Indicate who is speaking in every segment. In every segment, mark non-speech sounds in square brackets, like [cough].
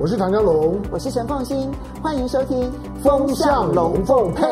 Speaker 1: 我是唐江龙，
Speaker 2: 我是陈凤新，欢迎收听《风向龙凤配》。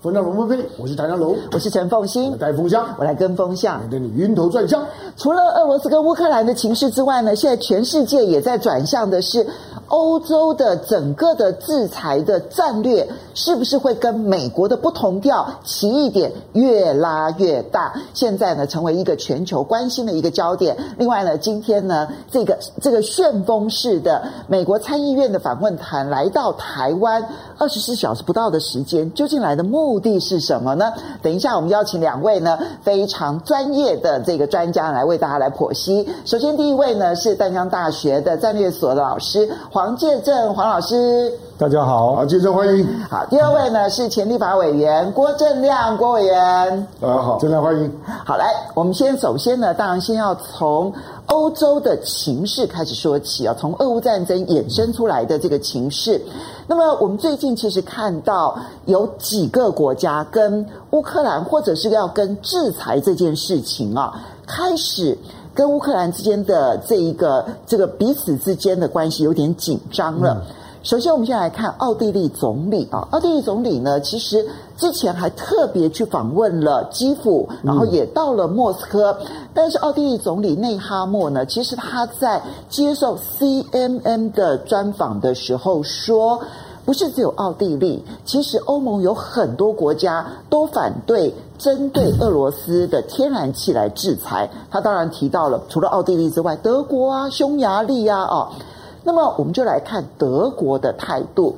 Speaker 1: 风向龙凤配，我是唐江龙，
Speaker 2: 我是陈凤欣，
Speaker 1: 带风向，
Speaker 2: 我来跟风向，
Speaker 1: 带你晕头转向。
Speaker 2: 除了俄罗斯跟乌克兰的情势之外呢，现在全世界也在转向的是。欧洲的整个的制裁的战略是不是会跟美国的不同调？歧义点越拉越大，现在呢成为一个全球关心的一个焦点。另外呢，今天呢这个这个旋风式的美国参议院的访问团来到台湾，二十四小时不到的时间，究竟来的目的是什么呢？等一下我们邀请两位呢非常专业的这个专家来为大家来剖析。首先第一位呢是淡江大学的战略所的老师。黄介正黄老师，
Speaker 1: 大家好，好，介正欢迎。
Speaker 2: 好，第二位呢是前立法委员郭正亮郭委员，
Speaker 1: 大家好，正亮欢迎。
Speaker 2: 好，来，我们先首先呢，当然先要从欧洲的情势开始说起啊，从俄乌战争衍生出来的这个情势。那么我们最近其实看到有几个国家跟乌克兰，或者是要跟制裁这件事情啊，开始。跟乌克兰之间的这一个这个彼此之间的关系有点紧张了。首先，我们先来看奥地利总理啊，奥地利总理呢，其实之前还特别去访问了基辅，然后也到了莫斯科。但是，奥地利总理内哈默呢，其实他在接受 CNN 的专访的时候说。不是只有奥地利，其实欧盟有很多国家都反对针对俄罗斯的天然气来制裁。他当然提到了，除了奥地利之外，德国啊、匈牙利啊，哦，那么我们就来看德国的态度。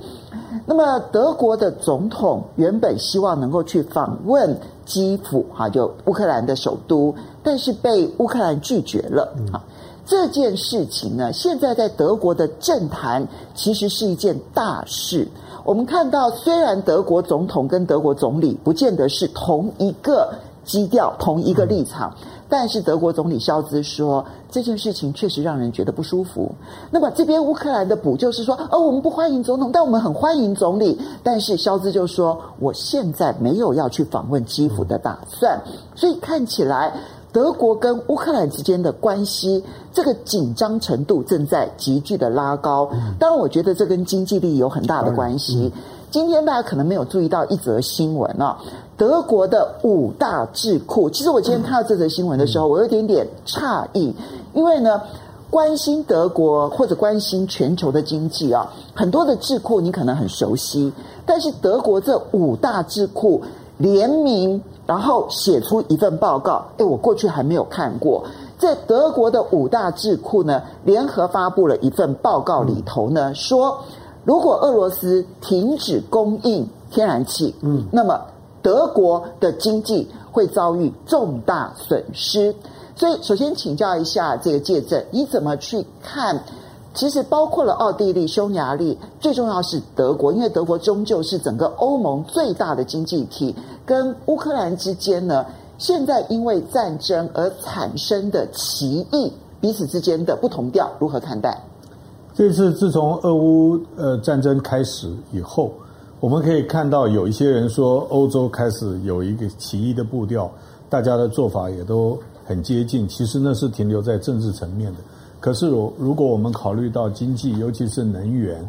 Speaker 2: 那么德国的总统原本希望能够去访问基辅，哈，就乌克兰的首都，但是被乌克兰拒绝了，啊。这件事情呢，现在在德国的政坛其实是一件大事。我们看到，虽然德国总统跟德国总理不见得是同一个基调、同一个立场，但是德国总理肖兹说，这件事情确实让人觉得不舒服。那么这边乌克兰的补救是说，哦，我们不欢迎总统，但我们很欢迎总理。但是肖兹就说，我现在没有要去访问基辅的打算。所以看起来。德国跟乌克兰之间的关系，这个紧张程度正在急剧的拉高。当然，我觉得这跟经济利益有很大的关系。今天大家可能没有注意到一则新闻啊，德国的五大智库。其实我今天看到这则新闻的时候，我有一点点诧异，因为呢，关心德国或者关心全球的经济啊，很多的智库你可能很熟悉，但是德国这五大智库联名。然后写出一份报告，哎，我过去还没有看过，在德国的五大智库呢联合发布了一份报告，里头呢说，如果俄罗斯停止供应天然气，嗯，那么德国的经济会遭遇重大损失。所以，首先请教一下这个介正，你怎么去看？其实包括了奥地利、匈牙利，最重要是德国，因为德国终究是整个欧盟最大的经济体。跟乌克兰之间呢，现在因为战争而产生的歧义，彼此之间的不同调，如何看待？
Speaker 3: 这次自从俄乌呃战争开始以后，我们可以看到有一些人说欧洲开始有一个歧义的步调，大家的做法也都很接近。其实那是停留在政治层面的。可是，如果我们考虑到经济，尤其是能源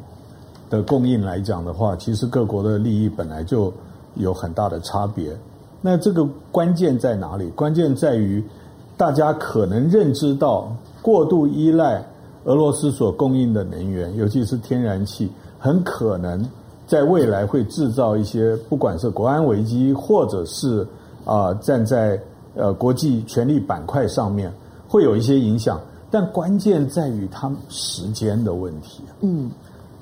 Speaker 3: 的供应来讲的话，其实各国的利益本来就有很大的差别。那这个关键在哪里？关键在于大家可能认知到，过度依赖俄罗斯所供应的能源，尤其是天然气，很可能在未来会制造一些，不管是国安危机，或者是啊、站在呃国际权力板块上面，会有一些影响。但关键在于他们时间的问题。嗯，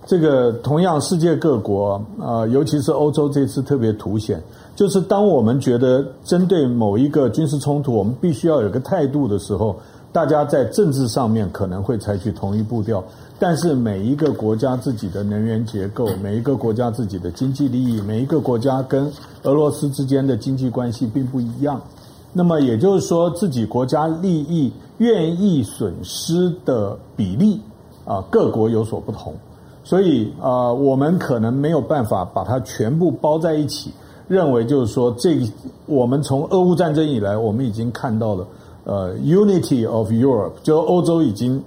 Speaker 3: 这个同样世界各国啊、呃，尤其是欧洲这次特别凸显，就是当我们觉得针对某一个军事冲突，我们必须要有个态度的时候，大家在政治上面可能会采取同一步调，但是每一个国家自己的能源结构，每一个国家自己的经济利益，每一个国家跟俄罗斯之间的经济关系并不一样。那么也就是说，自己国家利益愿意损失的比例啊，各国有所不同，所以啊，我们可能没有办法把它全部包在一起，认为就是说，这我们从俄乌战争以来，我们已经看到了呃，Unity of Europe，就欧洲已经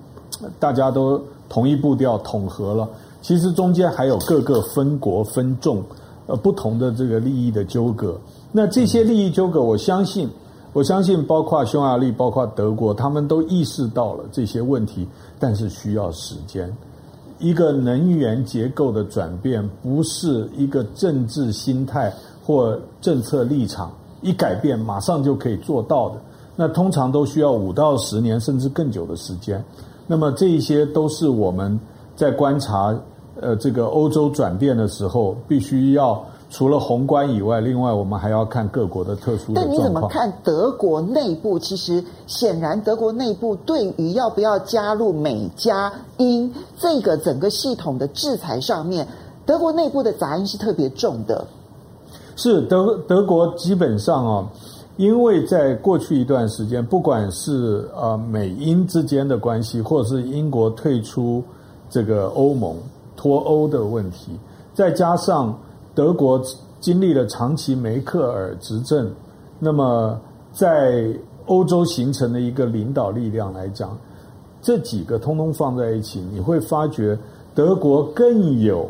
Speaker 3: 大家都同一步调统合了。其实中间还有各个分国分众，呃，不同的这个利益的纠葛。那这些利益纠葛，我相信，我相信包括匈牙利、包括德国，他们都意识到了这些问题，但是需要时间。一个能源结构的转变，不是一个政治心态或政策立场一改变马上就可以做到的。那通常都需要五到十年，甚至更久的时间。那么这一些都是我们在观察。呃，这个欧洲转变的时候，必须要除了宏观以外，另外我们还要看各国的特殊的状况。
Speaker 2: 但你怎么看德国内部？其实显然，德国内部对于要不要加入美加英这个整个系统的制裁上面，德国内部的杂音是特别重的。
Speaker 3: 是德德国基本上啊，因为在过去一段时间，不管是呃美英之间的关系，或者是英国退出这个欧盟。脱欧的问题，再加上德国经历了长期梅克尔执政，那么在欧洲形成的一个领导力量来讲，这几个通通放在一起，你会发觉德国更有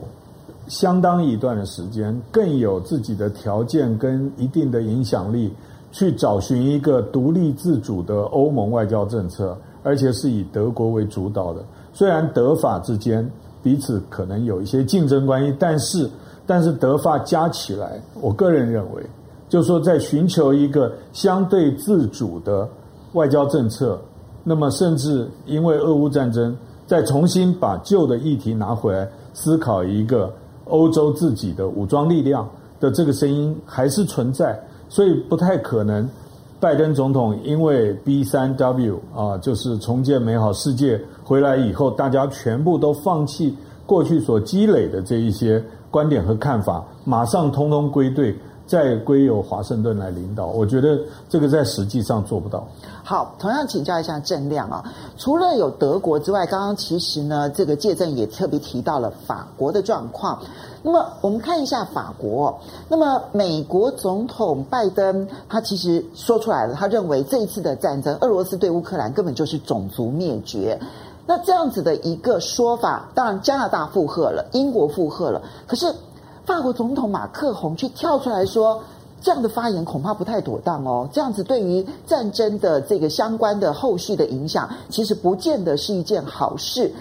Speaker 3: 相当一段的时间，更有自己的条件跟一定的影响力，去找寻一个独立自主的欧盟外交政策，而且是以德国为主导的。虽然德法之间，彼此可能有一些竞争关系，但是，但是德法加起来，我个人认为，就是说在寻求一个相对自主的外交政策，那么甚至因为俄乌战争，再重新把旧的议题拿回来思考一个欧洲自己的武装力量的这个声音还是存在，所以不太可能。拜登总统因为 B 三 W 啊，就是重建美好世界回来以后，大家全部都放弃过去所积累的这一些观点和看法，马上通通归队，再归由华盛顿来领导。我觉得这个在实际上做不到。
Speaker 2: 好，同样请教一下郑亮啊，除了有德国之外，刚刚其实呢，这个介证也特别提到了法国的状况。那么我们看一下法国。那么美国总统拜登他其实说出来了，他认为这一次的战争，俄罗斯对乌克兰根本就是种族灭绝。那这样子的一个说法，当然加拿大附和了，英国附和了，可是法国总统马克宏却跳出来说，这样的发言恐怕不太妥当哦。这样子对于战争的这个相关的后续的影响，其实不见得是一件好事。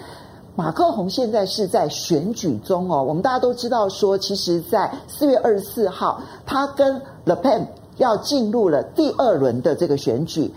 Speaker 2: 马克宏现在是在选举中哦，我们大家都知道说，其实，在四月二十四号，他跟 Le Pen 要进入了第二轮的这个选举。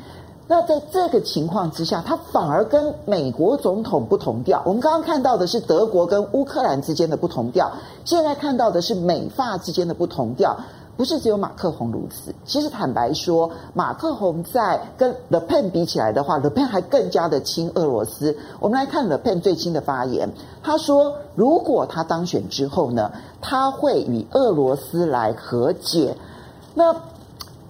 Speaker 2: 那在这个情况之下，他反而跟美国总统不同调。我们刚刚看到的是德国跟乌克兰之间的不同调，现在看到的是美法之间的不同调。不是只有马克宏如此。其实坦白说，马克宏在跟勒佩比起来的话，勒佩还更加的亲俄罗斯。我们来看勒佩最新的发言，他说，如果他当选之后呢，他会与俄罗斯来和解。那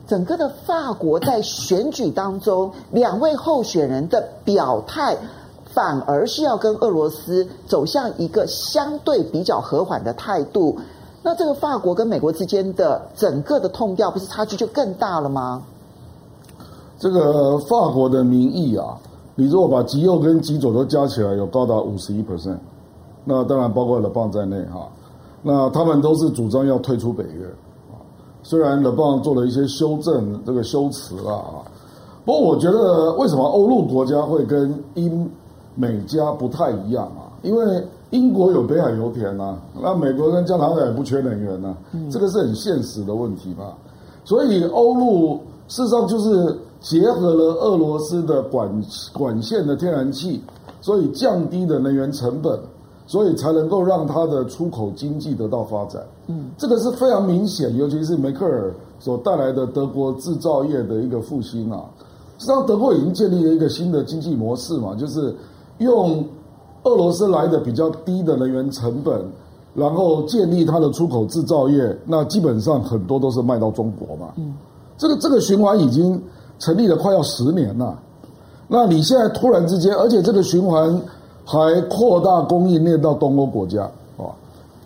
Speaker 2: 整个的法国在选举当中，两位候选人的表态，反而是要跟俄罗斯走向一个相对比较和缓的态度。那这个法国跟美国之间的整个的痛调，不是差距就更大了吗？
Speaker 1: 这个法国的民意啊，你如果把极右跟极左都加起来，有高达五十一 percent。那当然包括了棒在内哈。那他们都是主张要退出北约。虽然勒邦做了一些修正，这个修辞了啊。不过我觉得，为什么欧陆国家会跟英美加不太一样啊？因为英国有北海油田啊，那美国跟加拿大也不缺能源啊，这个是很现实的问题吧。所以欧陆事实上就是结合了俄罗斯的管管线的天然气，所以降低的能源成本，所以才能够让它的出口经济得到发展。嗯，这个是非常明显，尤其是梅克尔所带来的德国制造业的一个复兴啊。实际上，德国已经建立了一个新的经济模式嘛，就是用。俄罗斯来的比较低的能源成本，然后建立它的出口制造业，那基本上很多都是卖到中国嘛。嗯，这个这个循环已经成立了快要十年了。那你现在突然之间，而且这个循环还扩大供应链到东欧国家啊，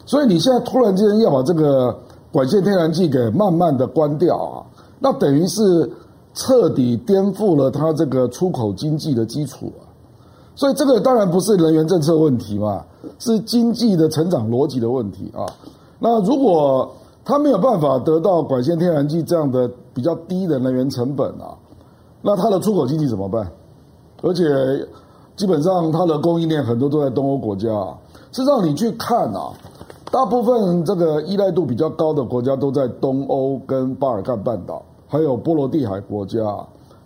Speaker 1: 所以你现在突然间要把这个管线天然气给慢慢的关掉啊，那等于是彻底颠覆了它这个出口经济的基础啊。所以这个当然不是能源政策问题嘛，是经济的成长逻辑的问题啊。那如果他没有办法得到管线天然气这样的比较低的能源成本啊，那他的出口经济怎么办？而且基本上它的供应链很多都在东欧国家啊。事实上你去看啊，大部分这个依赖度比较高的国家都在东欧跟巴尔干半岛，还有波罗的海国家。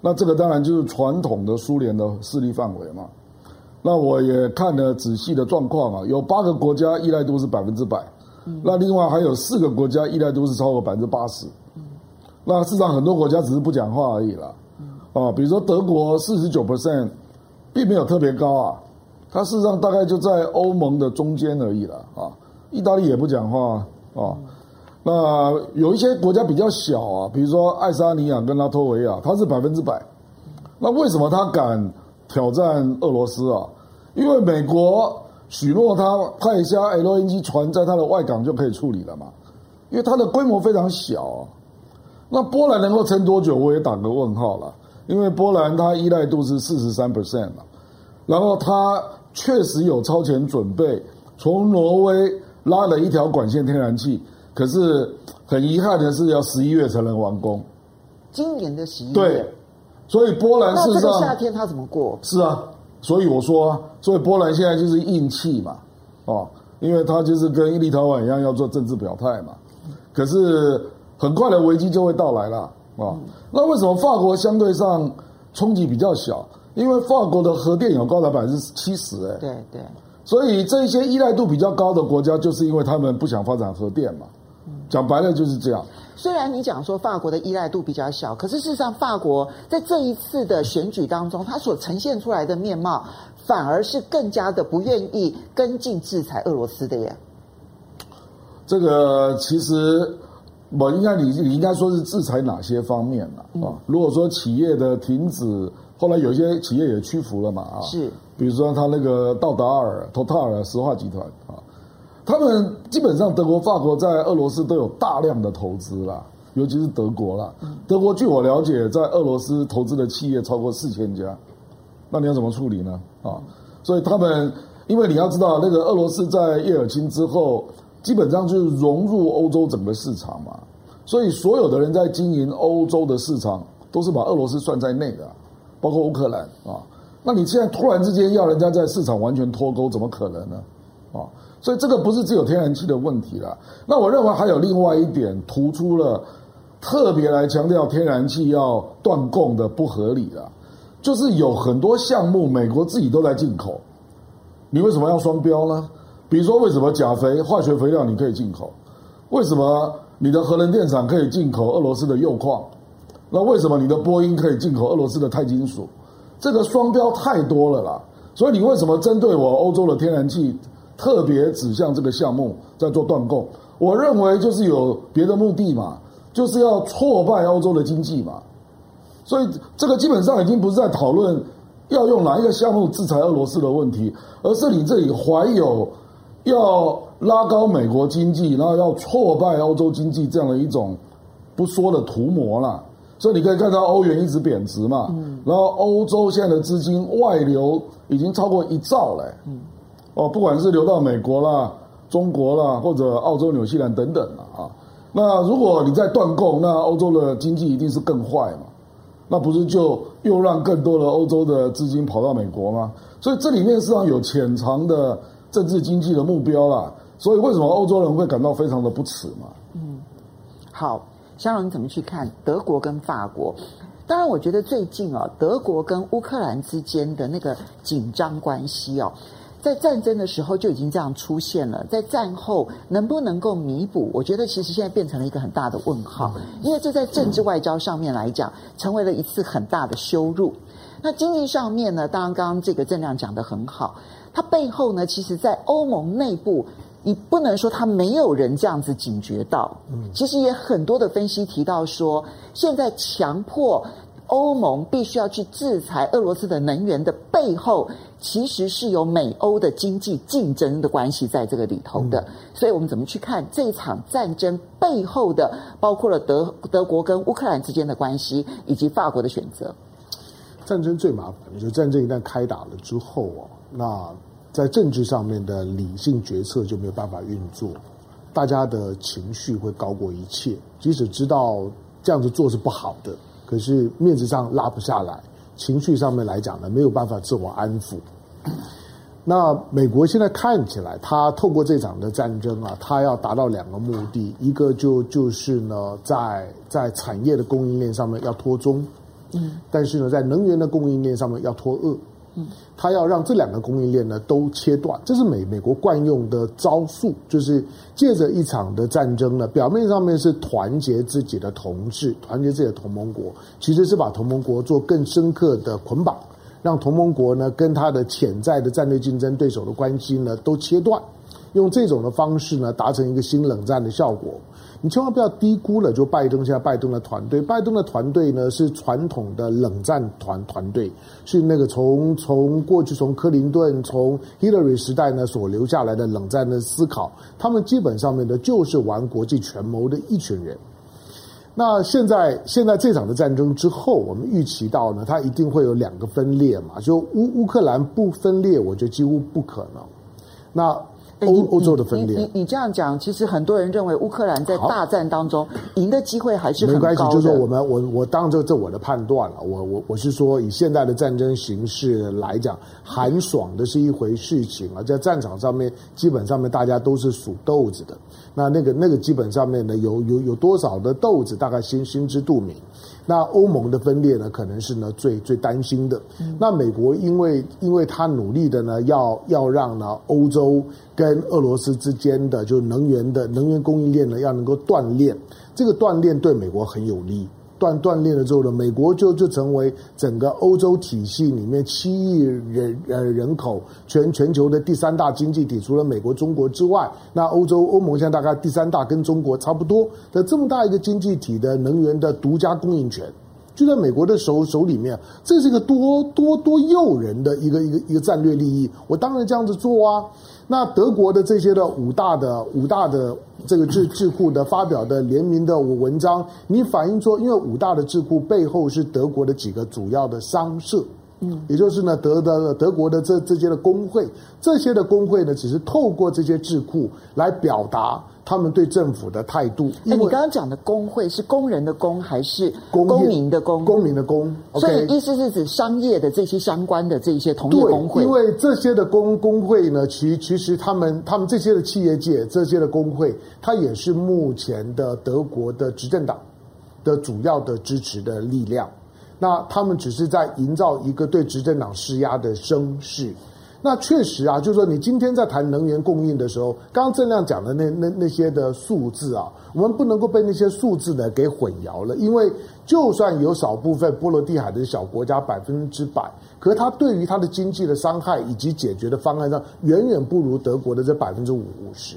Speaker 1: 那这个当然就是传统的苏联的势力范围嘛。那我也看了仔细的状况啊，有八个国家依赖度是百分之百，那另外还有四个国家依赖度是超过百分之八十。那事实上很多国家只是不讲话而已啦。啊，比如说德国四十九 percent，并没有特别高啊，它事实上大概就在欧盟的中间而已了啊。意大利也不讲话啊。那有一些国家比较小啊，比如说爱沙尼亚跟拉脱维亚，它是百分之百。那为什么它敢？挑战俄罗斯啊，因为美国许诺他派一下 LNG 船在他的外港就可以处理了嘛，因为它的规模非常小啊。那波兰能够撑多久，我也打个问号了，因为波兰它依赖度是四十三 percent 嘛，然后它确实有超前准备，从挪威拉了一条管线天然气，可是很遗憾的是要十一月才能完工，
Speaker 2: 今年的十一月。
Speaker 1: 对。所以波兰事实上，
Speaker 2: 夏天他怎么过？
Speaker 1: 是啊，所以我说啊，所以波兰现在就是硬气嘛，哦，因为他就是跟立陶宛一样要做政治表态嘛。可是很快的危机就会到来了啊。哦，那为什么法国相对上冲击比较小？因为法国的核电有高达百分之七十，哎，
Speaker 2: 对对。
Speaker 1: 所以这些依赖度比较高的国家，就是因为他们不想发展核电嘛。讲白了就是这样。
Speaker 2: 虽然你讲说法国的依赖度比较小，可是事实上，法国在这一次的选举当中，它所呈现出来的面貌，反而是更加的不愿意跟进制裁俄罗斯的耶。
Speaker 1: 这个其实我应该你你应该说是制裁哪些方面呢？啊，如果说企业的停止，后来有一些企业也屈服了嘛啊，
Speaker 2: 是，
Speaker 1: 比如说他那个道达尔、托塔尔石化集团啊。他们基本上，德国、法国在俄罗斯都有大量的投资啦，尤其是德国啦。德国据我了解，在俄罗斯投资的企业超过四千家。那你要怎么处理呢？啊，所以他们，因为你要知道，那个俄罗斯在叶尔钦之后，基本上就是融入欧洲整个市场嘛。所以所有的人在经营欧洲的市场，都是把俄罗斯算在内的，包括乌克兰啊。那你现在突然之间要人家在市场完全脱钩，怎么可能呢？啊？所以这个不是只有天然气的问题了。那我认为还有另外一点突出了，特别来强调天然气要断供的不合理了，就是有很多项目美国自己都在进口，你为什么要双标呢？比如说为什么钾肥、化学肥料你可以进口？为什么你的核能电厂可以进口俄罗斯的铀矿？那为什么你的波音可以进口俄罗斯的钛金属？这个双标太多了啦。所以你为什么针对我欧洲的天然气？特别指向这个项目在做断供，我认为就是有别的目的嘛，就是要挫败欧洲的经济嘛。所以这个基本上已经不是在讨论要用哪一个项目制裁俄罗斯的问题，而是你这里怀有要拉高美国经济，然后要挫败欧洲经济这样的一种不说的图谋了。所以你可以看到欧元一直贬值嘛，然后欧洲现在的资金外流已经超过一兆了。哦，不管是流到美国啦、中国啦，或者澳洲、纽西兰等等啦啊。那如果你在断供，那欧洲的经济一定是更坏嘛？那不是就又让更多的欧洲的资金跑到美国吗？所以这里面实际上有潜藏的政治经济的目标啦。所以为什么欧洲人会感到非常的不耻嘛？
Speaker 2: 嗯，好，香龙你怎么去看德国跟法国？当然，我觉得最近啊，德国跟乌克兰之间的那个紧张关系哦。在战争的时候就已经这样出现了，在战后能不能够弥补？我觉得其实现在变成了一个很大的问号，因为这在政治外交上面来讲，成为了一次很大的羞辱。那经济上面呢？当然，刚刚这个郑亮讲得很好，它背后呢，其实在欧盟内部，你不能说它没有人这样子警觉到。嗯其实也很多的分析提到说，现在强迫。欧盟必须要去制裁俄罗斯的能源的背后，其实是有美欧的经济竞争的关系在这个里头的。所以我们怎么去看这一场战争背后的，包括了德德国跟乌克兰之间的关系，以及法国的选择？
Speaker 4: 战争最麻烦的就是战争一旦开打了之后啊，那在政治上面的理性决策就没有办法运作，大家的情绪会高过一切，即使知道这样子做是不好的，可是面子上拉不下来，情绪上面来讲呢，没有办法自我安抚。那美国现在看起来，他透过这场的战争啊，他要达到两个目的，一个就就是呢，在在产业的供应链上面要脱中，嗯，但是呢，在能源的供应链上面要脱俄，他要让这两个供应链呢都切断，这是美美国惯用的招数，就是借着一场的战争呢，表面上面是团结自己的同志，团结自己的同盟国，其实是把同盟国做更深刻的捆绑。让同盟国呢跟他的潜在的战略竞争对手的关系呢都切断，用这种的方式呢达成一个新冷战的效果。你千万不要低估了，就拜登现在拜登的团队，拜登的团队呢是传统的冷战团团队，是那个从从过去从克林顿从 Hillary 时代呢所留下来的冷战的思考，他们基本上面的就是玩国际权谋的一群人。那现在，现在这场的战争之后，我们预期到呢，它一定会有两个分裂嘛。就乌乌克兰不分裂，我觉得几乎不可能。那。欧欧洲的分裂，
Speaker 2: 你你，你这样讲，其实很多人认为乌克兰在大战当中赢的机会还是很高的。
Speaker 4: 没关系，就是说我们我我当然这这我的判断了，我我我是说以现在的战争形势来讲，寒爽的是一回事情啊，在战场上面基本上面大家都是数豆子的，那那个那个基本上面呢有有有多少的豆子，大概心心知肚明。那欧盟的分裂呢，可能是呢最最担心的。嗯、那美国因为因为他努力的呢，要要让呢欧洲跟俄罗斯之间的就能源的能源供应链呢，要能够锻炼。这个锻炼对美国很有利。断断裂了之后呢，美国就就成为整个欧洲体系里面七亿人呃人口全全球的第三大经济体，除了美国、中国之外，那欧洲欧盟现在大概第三大，跟中国差不多的这么大一个经济体的能源的独家供应权，就在美国的手手里面，这是一个多多多诱人的一个一个一个战略利益。我当然这样子做啊。那德国的这些的五大的五大的这个智智库的发表的联名的文章，你反映说，因为五大的智库背后是德国的几个主要的商社，嗯，也就是呢德的德国的这这些的工会，这些的工会呢，只是透过这些智库来表达。他们对政府的态度。
Speaker 2: 哎，你刚刚讲的工会是工人的工还是公民的公？
Speaker 4: 公民的公。
Speaker 2: 所以意思是指商业的这些相关的这些同业工
Speaker 4: 会。因为这些的工工会呢，其其实他们他们这些的企业界这些的工会，它也是目前的德国的执政党的主要的支持的力量。那他们只是在营造一个对执政党施压的声势。那确实啊，就是说，你今天在谈能源供应的时候，刚刚郑亮讲的那那那些的数字啊，我们不能够被那些数字呢给混淆了。因为就算有少部分波罗的海的小国家百分之百，可是它对于它的经济的伤害以及解决的方案上，远远不如德国的这百分之五五十。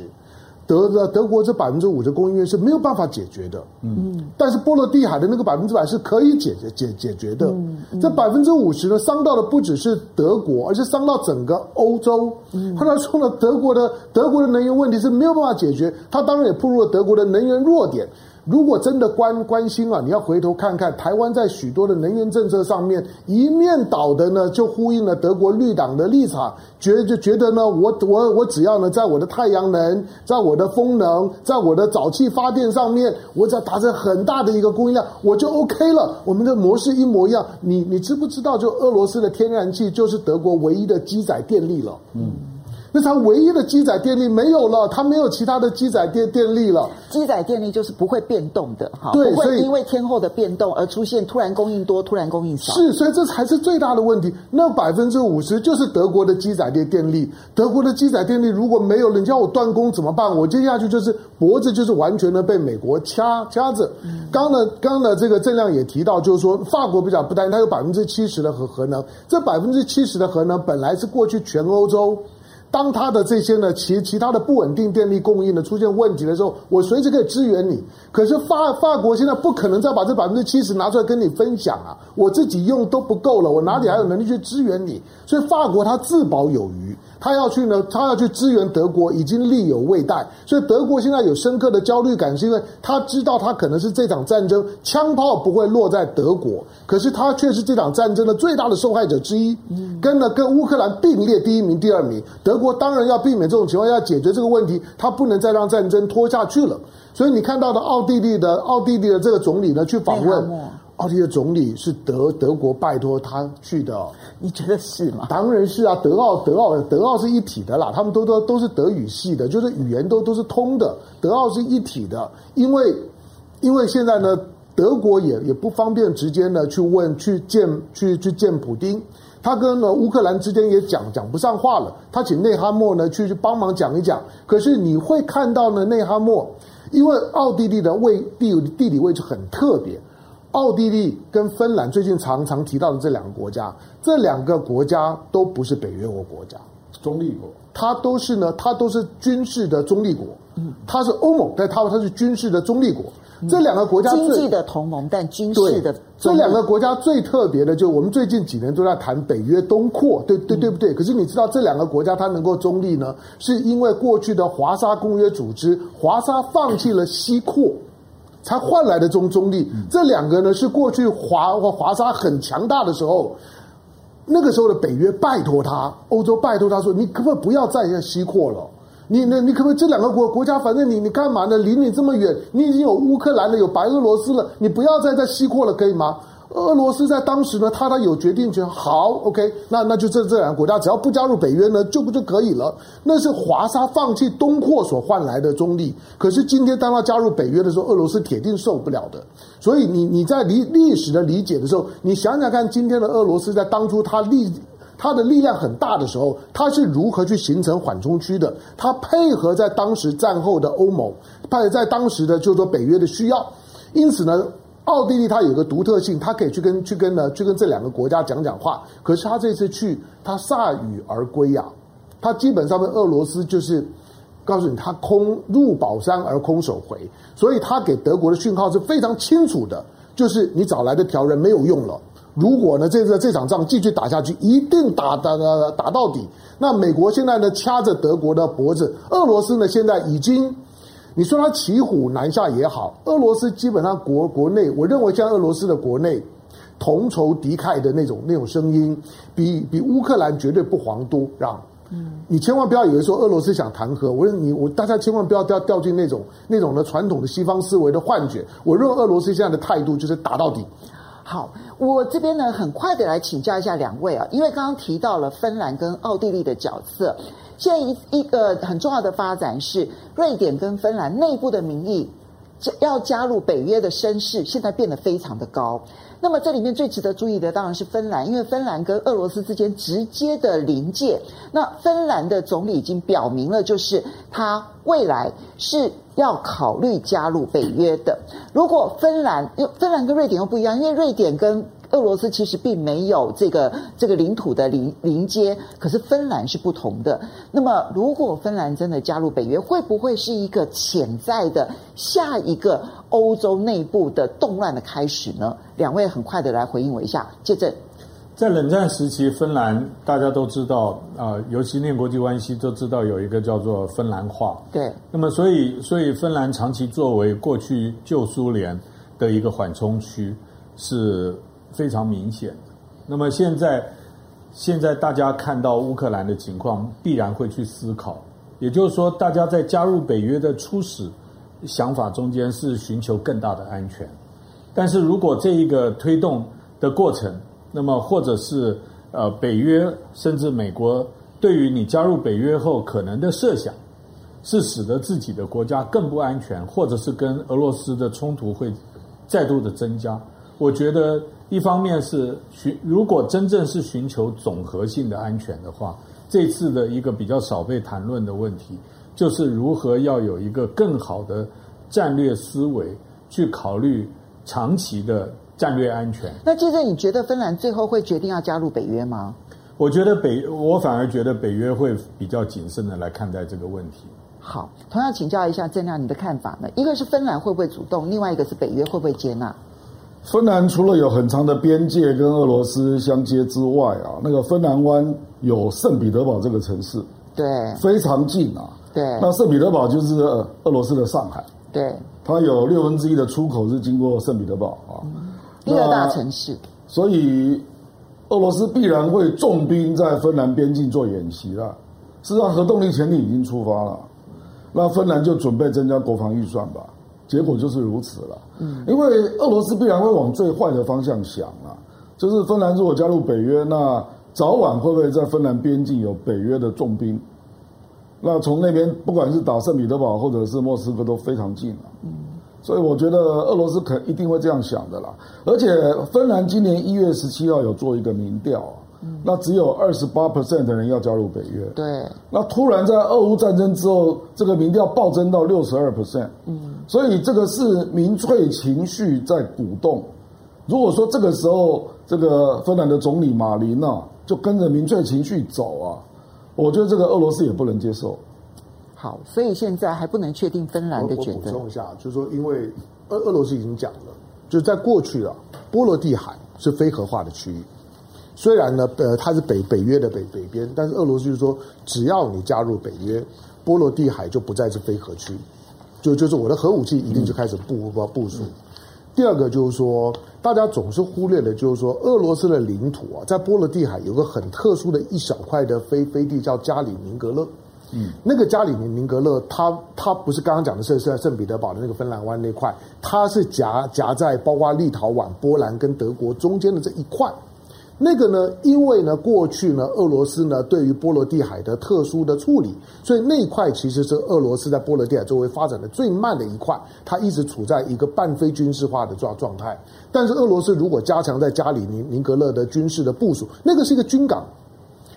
Speaker 4: 德的德国这百分之五的供应链是没有办法解决的，嗯，但是波罗的海的那个百分之百是可以解决解解决的。嗯嗯、这百分之五十呢，伤到的不只是德国，而是伤到整个欧洲。嗯，他说了，德国的德国的能源问题是没有办法解决，他当然也暴露了德国的能源弱点。如果真的关关心啊，你要回头看看台湾在许多的能源政策上面一面倒的呢，就呼应了德国绿党的立场，觉就觉得呢，我我我只要呢，在我的太阳能，在我的风能，在我的沼气发电上面，我只要达成很大的一个供应量，我就 OK 了。我们的模式一模一样。你你知不知道，就俄罗斯的天然气就是德国唯一的机载电力了？嗯。那它唯一的机载电力没有了，它没有其他的机载电电力了。
Speaker 2: 机载电力就是不会变动的，哈，对，不会因为天候的变动而出现突然供应多、突然供应少。
Speaker 4: 是，所以这才是最大的问题。那百分之五十就是德国的机载电电力，德国的机载电力如果没有了，你叫我断供怎么办？我接下去就是脖子就是完全的被美国掐掐着。刚呢，刚呢，这个郑亮也提到，就是说法国比较不担心，它有百分之七十的核核能，这百分之七十的核能本来是过去全欧洲。当它的这些呢，其其他的不稳定电力供应呢出现问题的时候，我随时可以支援你。可是法法国现在不可能再把这百分之七十拿出来跟你分享啊，我自己用都不够了，我哪里还有能力去支援你？所以法国它自保有余，他要去呢，他要去支援德国，已经力有未逮。所以德国现在有深刻的焦虑感，是因为他知道他可能是这场战争枪炮不会落在德国，可是他却是这场战争的最大的受害者之一，跟呢跟乌克兰并列第一名、第二名。德国当然要避免这种情况，要解决这个问题，他不能再让战争拖下去了。所以你看到的奥地利的奥地利的这个总理呢，去访问。奥地利的总理是德德国拜托他去的，
Speaker 2: 你觉得是吗？
Speaker 4: 当然是啊，德奥德奥德奥是一体的啦，他们都都都是德语系的，就是语言都都是通的，德奥是一体的。因为因为现在呢，德国也也不方便直接呢去问去见去去见普丁，他跟呢乌克兰之间也讲讲不上话了，他请内哈默呢去去帮忙讲一讲。可是你会看到呢，内哈默因为奥地利的位地地理位置很特别。奥地利跟芬兰最近常常提到的这两个国家，这两个国家都不是北约国国家，
Speaker 1: 中立国，
Speaker 4: 它都是呢，它都是军事的中立国。嗯，它是欧盟，但它它是军事的中立国。这两个国家
Speaker 2: 经济的同盟，但军事的
Speaker 4: 这两个国家最特别的，就我们最近几年都在谈北约东扩，对对对不对？可是你知道这两个国家它能够中立呢，是因为过去的华沙公约组织，华沙放弃了西扩。才换来的中中立，这两个呢是过去华或华沙很强大的时候，那个时候的北约拜托他，欧洲拜托他说，你可不可以不要再西扩了？你那你可不可以这两个国国家，反正你你干嘛呢？离你这么远，你已经有乌克兰了，有白俄罗斯了，你不要再再西扩了，可以吗？俄罗斯在当时呢，他他有决定权。好，OK，那那就这这两个国家只要不加入北约呢，就不就可以了。那是华沙放弃东扩所换来的中立。可是今天当他加入北约的时候，俄罗斯铁定受不了的。所以你你在理历史的理解的时候，你想想看，今天的俄罗斯在当初他力他的力量很大的时候，他是如何去形成缓冲区的？他配合在当时战后的欧盟，配合在当时的就是说北约的需要。因此呢。奥地利它有个独特性，它可以去跟去跟呢去跟这两个国家讲讲话。可是他这次去，他铩羽而归呀、啊。他基本上跟俄罗斯就是告诉你，他空入宝山而空手回。所以他给德国的讯号是非常清楚的，就是你找来的条人没有用了。如果呢这这这场仗继续打下去，一定打打打打到底。那美国现在呢掐着德国的脖子，俄罗斯呢现在已经。你说他骑虎难下也好，俄罗斯基本上国国内，我认为像俄罗斯的国内同仇敌忾的那种那种声音，比比乌克兰绝对不遑多让。嗯，你千万不要以为说俄罗斯想谈和，我说你我大家千万不要掉掉进那种那种的传统的西方思维的幻觉。我认为俄罗斯现在的态度就是打到底。
Speaker 2: 好，我这边呢很快的来请教一下两位啊，因为刚刚提到了芬兰跟奥地利的角色。现在一一个很重要的发展是，瑞典跟芬兰内部的民意要加入北约的声势，现在变得非常的高。那么这里面最值得注意的当然是芬兰，因为芬兰跟俄罗斯之间直接的临界。那芬兰的总理已经表明了，就是他未来是要考虑加入北约的。如果芬兰，因为芬兰跟瑞典又不一样，因为瑞典跟俄罗斯其实并没有这个这个领土的邻邻接，可是芬兰是不同的。那么，如果芬兰真的加入北约，会不会是一个潜在的下一个欧洲内部的动乱的开始呢？两位很快的来回应我一下。接着，
Speaker 3: 在冷战时期，芬兰大家都知道啊、呃，尤其念国际关系都知道有一个叫做芬兰化。
Speaker 2: 对。那
Speaker 3: 么，所以所以芬兰长期作为过去旧苏联的一个缓冲区是。非常明显。那么现在，现在大家看到乌克兰的情况，必然会去思考。也就是说，大家在加入北约的初始想法中间是寻求更大的安全。但是如果这一个推动的过程，那么或者是呃北约甚至美国对于你加入北约后可能的设想，是使得自己的国家更不安全，或者是跟俄罗斯的冲突会再度的增加，我觉得。一方面是寻，如果真正是寻求总和性的安全的话，这次的一个比较少被谈论的问题，就是如何要有一个更好的战略思维去考虑长期的战略安全。
Speaker 2: 那接着，你觉得芬兰最后会决定要加入北约吗？
Speaker 3: 我觉得北，我反而觉得北约会比较谨慎的来看待这个问题。
Speaker 2: 好，同样请教一下郑亮，你的看法呢？一个是芬兰会不会主动，另外一个是北约会不会接纳？
Speaker 1: 芬兰除了有很长的边界跟俄罗斯相接之外啊，那个芬兰湾有圣彼得堡这个城市，
Speaker 2: 对，
Speaker 1: 非常近啊。
Speaker 2: 对，
Speaker 1: 那圣彼得堡就是俄罗斯的上海。
Speaker 2: 对，
Speaker 1: 它有六分之一的出口是经过圣彼得堡啊，
Speaker 2: 第二大城市。
Speaker 1: 所以俄罗斯必然会重兵在芬兰边境做演习了。事实上，核动力潜艇已经出发了，那芬兰就准备增加国防预算吧。结果就是如此了。嗯，因为俄罗斯必然会往最坏的方向想啊，就是芬兰如果加入北约，那早晚会不会在芬兰边境有北约的重兵？那从那边不管是打圣彼得堡或者是莫斯科都非常近啊，嗯，所以我觉得俄罗斯可一定会这样想的啦。而且芬兰今年一月十七号有做一个民调，嗯，那只有二十八 percent 的人要加入北约，
Speaker 2: 对。
Speaker 1: 那突然在俄乌战争之后，这个民调暴增到六十二 percent，嗯，所以这个是民粹情绪在鼓动。如果说这个时候这个芬兰的总理马林啊，就跟着民粹情绪走啊。我觉得这个俄罗斯也不能接受。
Speaker 2: 好，所以现在还不能确定芬兰的决定。
Speaker 4: 我补充一下，就是说，因为俄俄罗斯已经讲了，就是在过去啊，波罗的海是非核化的区域。虽然呢，呃，它是北北约的北北边，但是俄罗斯就是说，只要你加入北约，波罗的海就不再是非核区，就就是我的核武器一定就开始部部部署。嗯第二个就是说，大家总是忽略的，就是说，俄罗斯的领土啊，在波罗的海有个很特殊的一小块的飞飞地，叫加里宁格勒。嗯，那个加里宁宁格勒，它它不是刚刚讲的是是圣彼得堡的那个芬兰湾那块，它是夹夹在包括立陶宛、波兰跟德国中间的这一块。那个呢，因为呢，过去呢，俄罗斯呢对于波罗的海的特殊的处理，所以那一块其实是俄罗斯在波罗的海周围发展的最慢的一块，它一直处在一个半非军事化的状状态。但是俄罗斯如果加强在加里宁宁格勒的军事的部署，那个是一个军港。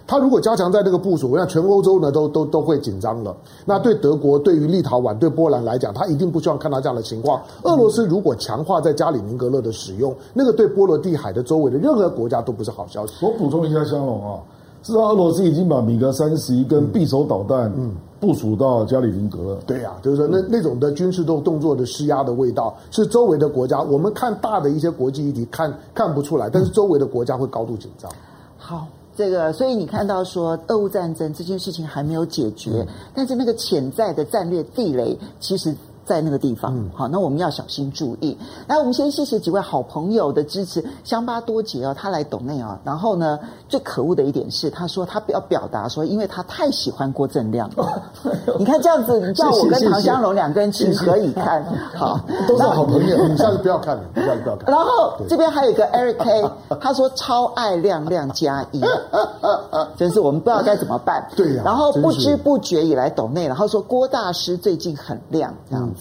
Speaker 4: 他如果加强在这个部署，我想全欧洲呢都都都会紧张了。那对德国、对于立陶宛、对波兰来讲，他一定不希望看到这样的情况。俄罗斯如果强化在加里宁格勒的使用，那个对波罗的海的周围的任何国家都不是好消息。
Speaker 1: 我补充一下，香龙啊，知道俄罗斯已经把米格三十一跟匕首导弹嗯部署到加里宁格勒。
Speaker 4: 对呀、啊，就是说那那种的军事动动作的施压的味道，是周围的国家我们看大的一些国际议题看看不出来，但是周围的国家会高度紧张。
Speaker 2: 好。这个，所以你看到说，俄乌战争这件事情还没有解决，但是那个潜在的战略地雷，其实。在那个地方，好，那我们要小心注意。来，我们先谢谢几位好朋友的支持。乡巴多杰哦，他来抖内啊，然后呢，最可恶的一点是，他说他要表达说，因为他太喜欢郭正亮了。[laughs] 你看这样子，你叫我跟唐香龙两个人情何以堪？好，
Speaker 4: 都是好朋友，你下次不要看了，你下次不要看。
Speaker 2: 然后这边还有一个 Eric K，他说超爱亮亮加一，真是我们不知道该怎么办。[laughs]
Speaker 4: 对呀。
Speaker 2: 然后不知不觉以来抖内，然后说郭大师最近很亮，这样子。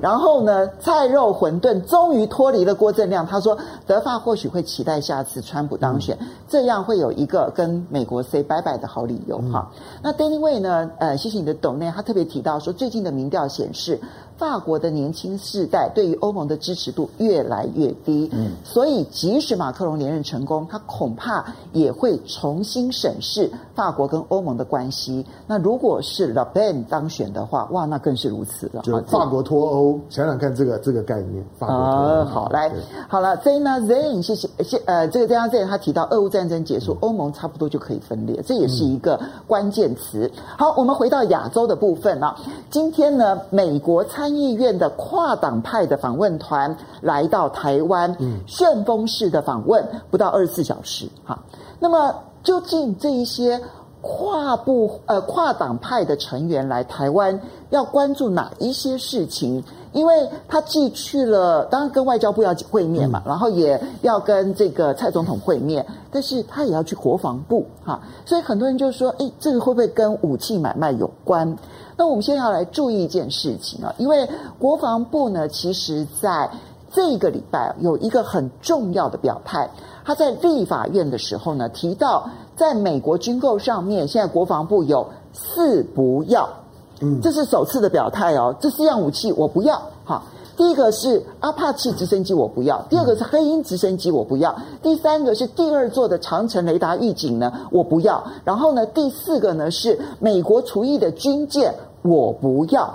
Speaker 2: 然后呢，菜肉馄饨终于脱离了郭正亮。他说，德法或许会期待下次川普当选，这样会有一个跟美国 say 拜拜的好理由哈。那 Danny Way 呢？呃，谢谢你的懂内，他特别提到说，最近的民调显示。法国的年轻世代对于欧盟的支持度越来越低，嗯，所以即使马克龙连任成功，他恐怕也会重新审视法国跟欧盟的关系。那如果是 Le Pen 当选的话，哇，那更是如此了。
Speaker 4: 就法国脱欧，想想看这个这个概念。法国脱欧。
Speaker 2: 呃，好，来，好了，Zena Zain，谢谢，谢呃，这个 Zena Zain 他提到俄乌战争结束，欧盟差不多就可以分裂，这也是一个关键词。好，我们回到亚洲的部分啊，今天呢，美国参议院的跨党派的访问团来到台湾，旋风式的访问，不到二十四小时。哈，那么究竟这一些跨部呃跨党派的成员来台湾，要关注哪一些事情？因为他既去了，当然跟外交部要会面嘛，然后也要跟这个蔡总统会面，但是他也要去国防部哈，所以很多人就说，诶，这个会不会跟武器买卖有关？那我们先要来注意一件事情啊，因为国防部呢，其实在这个礼拜有一个很重要的表态，他在立法院的时候呢，提到在美国军购上面，现在国防部有四不要，嗯，这是首次的表态哦，这四样武器我不要，哈。第一个是阿帕奇直升机，我不要；第二个是黑鹰直升机，我不要；第三个是第二座的长城雷达预警呢，我不要。然后呢，第四个呢是美国厨艺的军舰，我不要。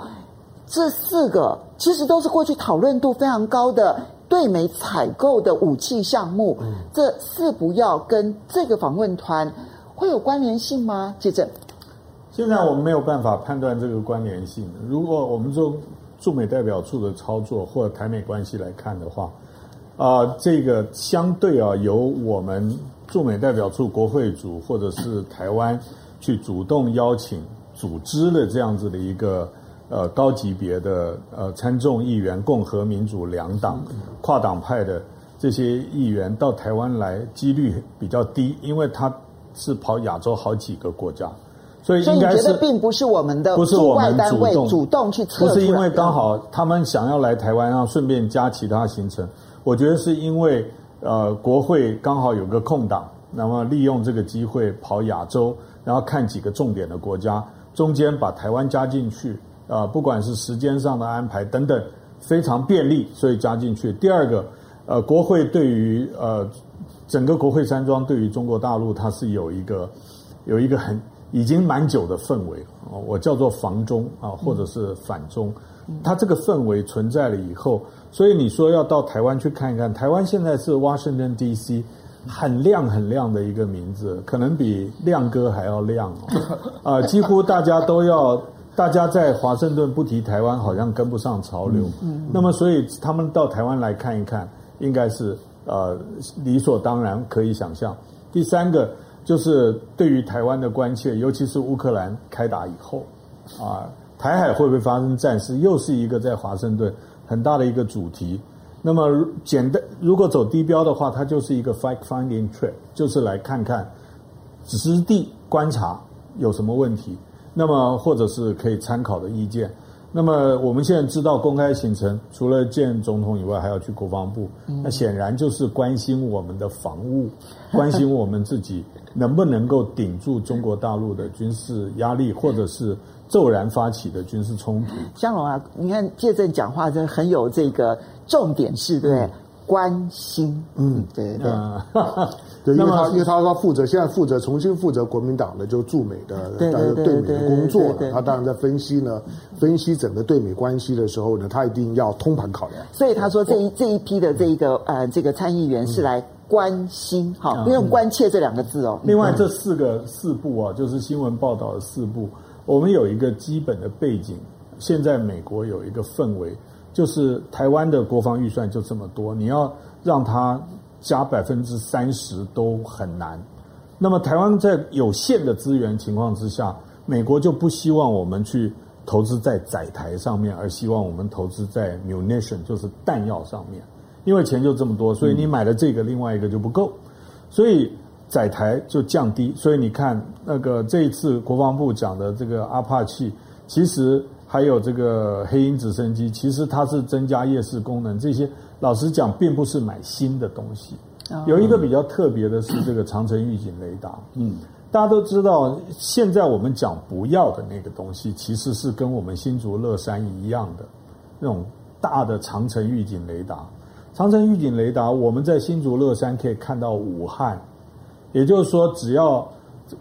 Speaker 2: 这四个其实都是过去讨论度非常高的对美采购的武器项目，嗯、这四不要跟这个访问团会有关联性吗？记者，
Speaker 3: 现在我们没有办法判断这个关联性。如果我们从驻美代表处的操作或台美关系来看的话，啊、这个相对啊，由我们驻美代表处国会组或者是台湾去主动邀请组织的这样子的一个。呃，高级别的呃参众议员，共和民主两党跨党派的这些议员到台湾来，几率比较低，因为他是跑亚洲好几个国家，所以应该是
Speaker 2: 并不是我们的
Speaker 3: 不是我们主动
Speaker 2: 主动去测，
Speaker 3: 不是因为刚好他们想要来台湾，然后顺便加其他行程。我觉得是因为呃国会刚好有个空档，那么利用这个机会跑亚洲，然后看几个重点的国家，中间把台湾加进去。啊，不管是时间上的安排等等，非常便利，所以加进去。第二个，呃，国会对于呃整个国会山庄对于中国大陆，它是有一个有一个很已经蛮久的氛围啊，我叫做防中啊，或者是反中，它这个氛围存在了以后，所以你说要到台湾去看一看，台湾现在是 Washington DC 很亮很亮的一个名字，可能比亮哥还要亮啊，啊，[laughs] 几乎大家都要。大家在华盛顿不提台湾，好像跟不上潮流。嗯，那么所以他们到台湾来看一看，应该是呃理所当然，可以想象。第三个就是对于台湾的关切，尤其是乌克兰开打以后，啊，台海会不会发生战事，又是一个在华盛顿很大的一个主题。那么简单，如果走低标的话，它就是一个 fact-finding trip，就是来看看实地观察有什么问题。那么，或者是可以参考的意见。那么，我们现在知道公开行程，除了见总统以外，还要去国防部。那显然就是关心我们的防务，[laughs] 关心我们自己能不能够顶住中国大陆的军事压力，或者是骤然发起的军事冲突。
Speaker 2: 香龙啊，你看介正讲话真的很有这个重点，是对，对。关心，嗯，对对，[laughs]
Speaker 4: 对，因为他因为他他负责现在负责重新负责国民党的就驻美的对对美的工作了，他当然在分析呢，分析整个对美关系的时候呢，他一定要通盘考量。
Speaker 2: 所以他说这一这一批的这一个呃这个参议员是来关心，好，不用关切这两个字哦。
Speaker 3: 另外这四个四部啊，就是新闻报道的四部，我们有一个基本的背景，现在美国有一个氛围。就是台湾的国防预算就这么多，你要让它加百分之三十都很难。那么台湾在有限的资源情况之下，美国就不希望我们去投资在载台上面，而希望我们投资在 munition，就是弹药上面。因为钱就这么多，所以你买了这个，另外一个就不够，所以载台就降低。所以你看那个这一次国防部讲的这个阿帕奇，其实。还有这个黑鹰直升机，其实它是增加夜视功能。这些老实讲，并不是买新的东西。有一个比较特别的是这个长城预警雷达。嗯，大家都知道，现在我们讲不要的那个东西，其实是跟我们新竹乐山一样的那种大的长城预警雷达。长城预警雷达，我们在新竹乐山可以看到武汉，也就是说，只要。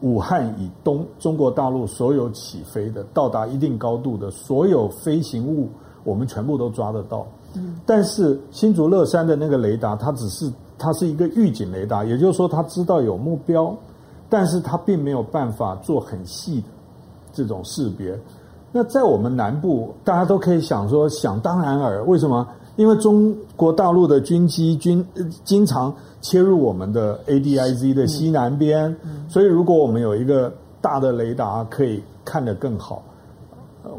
Speaker 3: 武汉以东，中国大陆所有起飞的到达一定高度的所有飞行物，我们全部都抓得到。但是新竹乐山的那个雷达，它只是它是一个预警雷达，也就是说它知道有目标，但是它并没有办法做很细的这种识别。那在我们南部，大家都可以想说，想当然尔，为什么？因为中国大陆的军机军经常切入我们的 ADIZ 的西南边，所以如果我们有一个大的雷达，可以看得更好。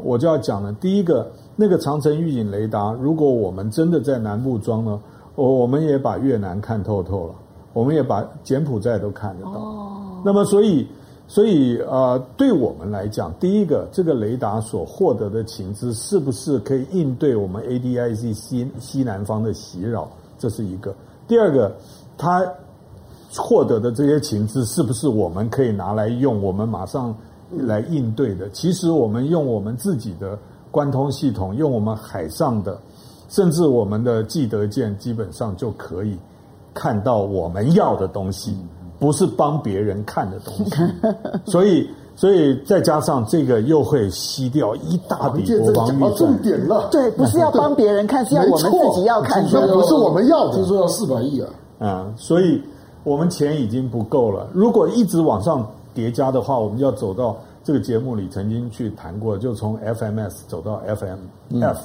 Speaker 3: 我就要讲了，第一个那个长城预警雷达，如果我们真的在南部装呢，我我们也把越南看透透了，我们也把柬埔寨都看得到。那么所以。所以，呃，对我们来讲，第一个，这个雷达所获得的情资是不是可以应对我们 ADIZ 西西南方的袭扰？这是一个。第二个，它获得的这些情资是不是我们可以拿来用？我们马上来应对的？其实，我们用我们自己的关通系统，用我们海上的，甚至我们的基德舰，基本上就可以看到我们要的东西。不是帮别人看的东西，[laughs] 所以，所以再加上这个又会吸掉一大笔国防预算。
Speaker 4: 重点了，
Speaker 2: 对，不是要帮别人看，是要我们自己要看，[laughs]
Speaker 4: 这不是我们要的。
Speaker 1: 听说要四百亿啊，
Speaker 3: 啊，所以我们钱已经不够了。如果一直往上叠加的话，我们要走到这个节目里曾经去谈过，就从 FMS 走到 FMF，、嗯、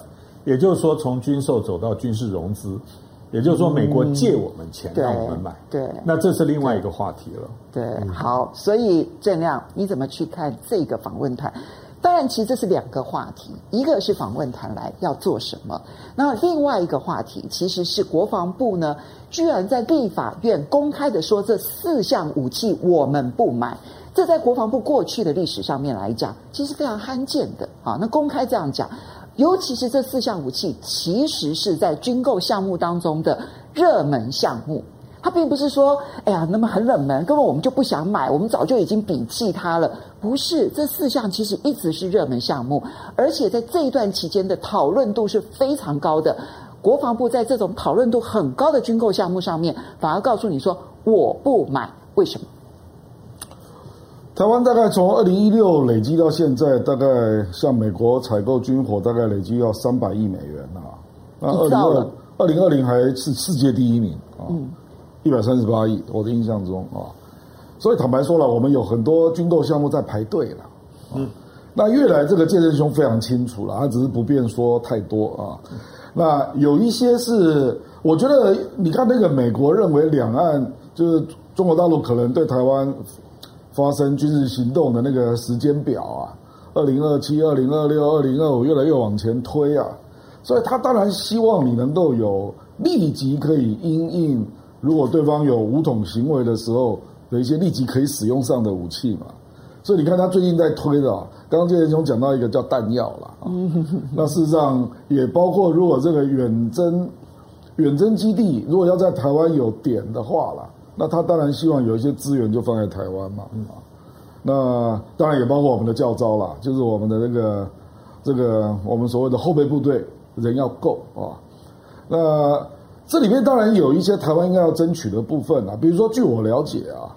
Speaker 3: 也就是说从军售走到军事融资。也就是说，美国借我们钱让我们买，
Speaker 2: 嗯、对，对
Speaker 3: 那这是另外一个话题了。
Speaker 2: 对，对好，所以郑亮，你怎么去看这个访问团？当然，其实这是两个话题，一个是访问团来要做什么，那另外一个话题其实是国防部呢，居然在立法院公开的说，这四项武器我们不买，这在国防部过去的历史上面来讲，其实非常罕见的啊。那公开这样讲。尤其是这四项武器，其实是在军购项目当中的热门项目。它并不是说，哎呀，那么很冷门，根本我们就不想买，我们早就已经摒弃它了。不是，这四项其实一直是热门项目，而且在这一段期间的讨论度是非常高的。国防部在这种讨论度很高的军购项目上面，反而告诉你说，我不买，为什么？
Speaker 1: 台湾大概从二零一六累积到现在，大概向美国采购军火，大概累积要三百亿美元啊。那二零二二零二零还是世界第一名啊，一百三十八亿，我的印象中啊。所以坦白说了，我们有很多军购项目在排队了。嗯，那越来这个建仁兄非常清楚了，他只是不便说太多啊。那有一些是，我觉得你看那个美国认为两岸就是中国大陆可能对台湾。发生军事行动的那个时间表啊，二零二七、二零二六、二零二五越来越往前推啊，所以他当然希望你能够有立即可以因应，如果对方有武统行为的时候的一些立即可以使用上的武器嘛。所以你看他最近在推的，刚刚建仁兄讲到一个叫弹药了啊，那事实上也包括如果这个远征远征基地如果要在台湾有点的话了。那他当然希望有一些资源就放在台湾嘛，啊，那当然也包括我们的教招啦，就是我们的那个这个我们所谓的后备部队人要够啊。那这里面当然有一些台湾应该要争取的部分啊，比如说据我了解啊，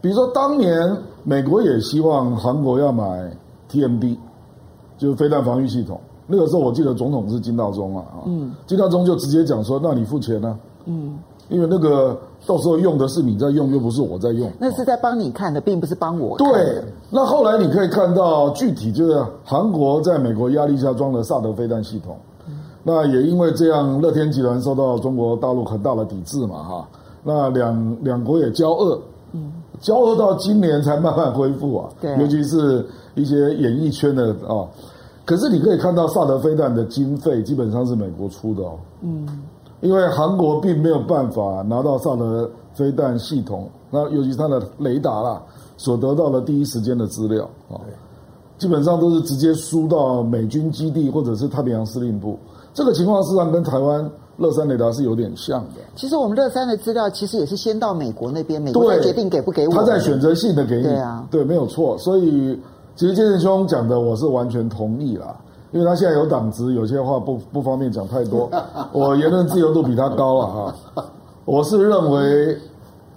Speaker 1: 比如说当年美国也希望韩国要买 TMD，就是飞弹防御系统，那个时候我记得总统是金大中啊，啊，嗯，金大中就直接讲说，那你付钱呢？嗯。因为那个到时候用的是你在用，又不是我在用。
Speaker 2: 那是在帮你看的，并不是帮我看的。
Speaker 1: 对，那后来你可以看到，具体就是韩国在美国压力下装了萨德飞弹系统。嗯、那也因为这样，乐天集团受到中国大陆很大的抵制嘛，哈。那两两国也交恶，嗯，交恶到今年才慢慢恢复啊。对，尤其是一些演艺圈的啊。可是你可以看到，萨德飞弹的经费基本上是美国出的哦。嗯。因为韩国并没有办法拿到萨德飞弹系统，那尤其是它的雷达啦，所得到的第一时间的资料啊，基本上都是直接输到美军基地或者是太平洋司令部。这个情况实际上跟台湾乐山雷达是有点像的。
Speaker 2: 其实我们乐山的资料其实也是先到美国那边，美国决定给不给我，
Speaker 1: 他在选择性的给你。
Speaker 2: 对啊，
Speaker 1: 对，没有错。所以其实建仁兄讲的，我是完全同意啦。因为他现在有党职，有些话不不方便讲太多。[laughs] 我言论自由度比他高了哈。我是认为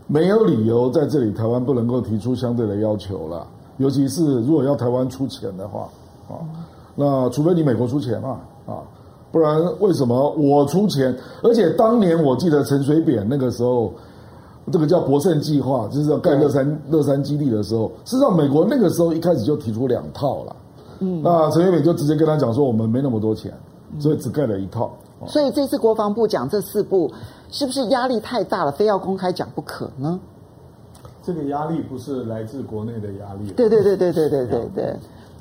Speaker 1: 没有理由在这里台湾不能够提出相对的要求了，尤其是如果要台湾出钱的话啊，那除非你美国出钱嘛啊，不然为什么我出钱？而且当年我记得陈水扁那个时候，这个叫博胜计划，就是要盖乐山乐山基地的时候，事实上美国那个时候一开始就提出两套了。嗯，那陈水扁就直接跟他讲说，我们没那么多钱，所以只盖了一套。
Speaker 2: 所以这次国防部讲这四部，是不是压力太大了，非要公开讲不可呢？
Speaker 3: 这个压力不是来自国内的压力。
Speaker 2: 对对对对对对对对。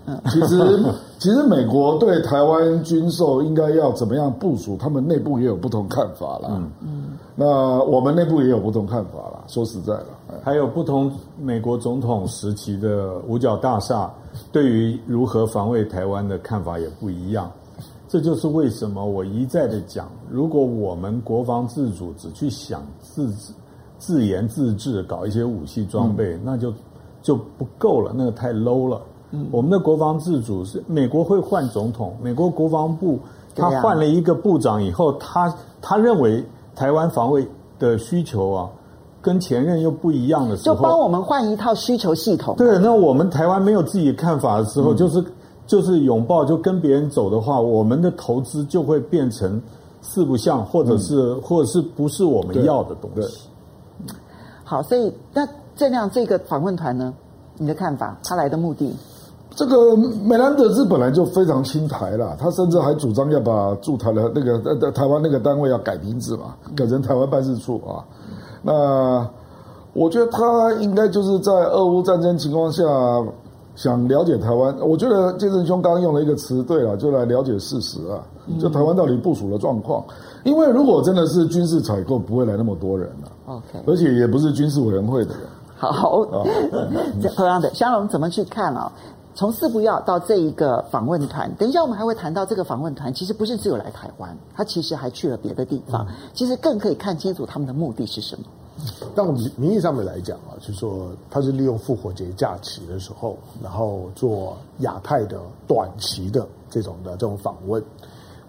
Speaker 1: 嗯，其实 [laughs] 其实美国对台湾军售应该要怎么样部署，他们内部也有不同看法啦。嗯嗯。那我们内部也有不同看法啦。说实在的，
Speaker 3: 还有不同美国总统时期的五角大厦。对于如何防卫台湾的看法也不一样，这就是为什么我一再的讲，如果我们国防自主只去想自自研自制搞一些武器装备，嗯、那就就不够了，那个太 low 了。嗯、我们的国防自主是美国会换总统，美国国防部他换了一个部长以后，他他认为台湾防卫的需求啊。跟前任又不一样的时候，
Speaker 2: 就帮我们换一套需求系统。
Speaker 3: 对，那我们台湾没有自己的看法的时候，嗯、就是就是拥抱就跟别人走的话，我们的投资就会变成四不像，或者是、嗯、或者是不是我们要的东西。
Speaker 2: 好，所以那这样这个访问团呢，你的看法？他来的目的？
Speaker 1: 这个美兰德兹本来就非常亲台了，他甚至还主张要把驻台的那个呃台湾那个单位要改名字嘛，改成台湾办事处啊。那我觉得他应该就是在俄乌战争情况下想了解台湾。我觉得建胜兄刚刚用了一个词，对了，就来了解事实啊，就台湾到底部署的状况。因为如果真的是军事采购，不会来那么多人了。
Speaker 2: OK，
Speaker 1: 而且也不是军事委员会的人。
Speaker 2: 好，同样的，香龙怎么去看啊？从四不要到这一个访问团，等一下我们还会谈到这个访问团，其实不是只有来台湾，他其实还去了别的地方，其实更可以看清楚他们的目的是什么。
Speaker 4: 但我们名义上面来讲啊，就是说他是利用复活节假期的时候，然后做亚太的短期的这种的这种访问。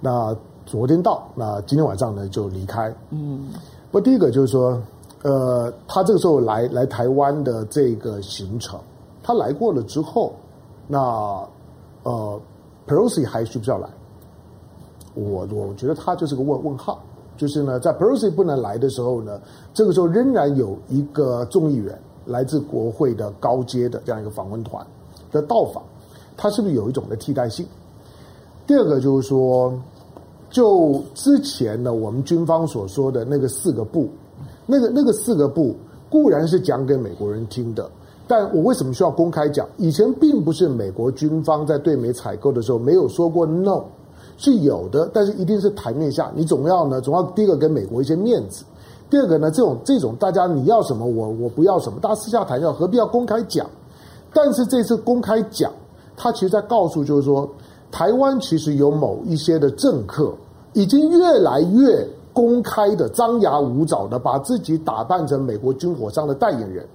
Speaker 4: 那昨天到，那今天晚上呢就离开。嗯，不，第一个就是说，呃，他这个时候来来台湾的这个行程，他来过了之后。那呃，Pelosi 还需不需要来？我我觉得他就是个问问号。就是呢，在 Pelosi 不能来的时候呢，这个时候仍然有一个众议员来自国会的高阶的这样一个访问团的到访，他是不是有一种的替代性？第二个就是说，就之前呢，我们军方所说的那个四个不，那个那个四个不固然是讲给美国人听的。但我为什么需要公开讲？以前并不是美国军方在对美采购的时候没有说过 no，是有的，但是一定是台面下，你总要呢，总要第一个给美国一些面子，第二个呢，这种这种大家你要什么我我不要什么，大家私下谈要何必要公开讲？但是这次公开讲，他其实在告诉就是说，台湾其实有某一些的政客已经越来越公开的张牙舞爪的把自己打扮成美国军火商的代言人。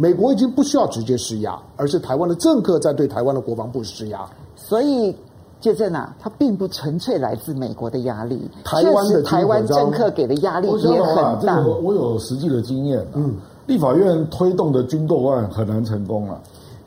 Speaker 4: 美国已经不需要直接施压，而是台湾的政客在对台湾的国防部施压。
Speaker 2: 所以，建正啊，它并不纯粹来自美国的压力，
Speaker 4: 台湾的
Speaker 2: 台湾政客给的压力也很大。
Speaker 1: 我，我有实际的经验，嗯，立法院推动的军购案很难成功了，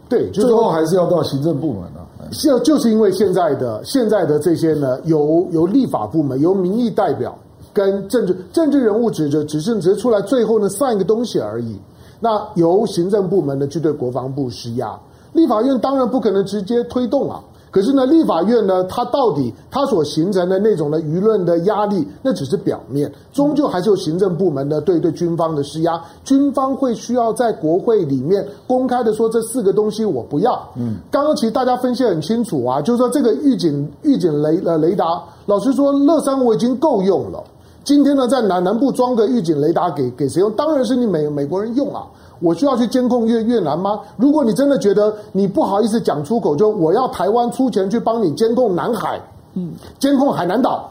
Speaker 4: 对，
Speaker 1: 最后还是要到行政部门了。
Speaker 4: 是，就是因为现在的现在的这些呢，由由立法部门、由民意代表跟政治政治人物指着，只是只是出来最后呢算一个东西而已。那由行政部门呢去对国防部施压，立法院当然不可能直接推动啊。可是呢，立法院呢，它到底它所形成的那种的舆论的压力，那只是表面，终究还是由行政部门呢对对军方的施压。军方会需要在国会里面公开的说这四个东西我不要。嗯，刚刚其实大家分析很清楚啊，就是说这个预警预警雷呃雷达，老实说，乐山我已经够用了。今天呢，在南南部装个预警雷达给给谁用？当然是你美美国人用啊！我需要去监控越越南吗？如果你真的觉得你不好意思讲出口，就我要台湾出钱去帮你监控南海，嗯，监控海南岛。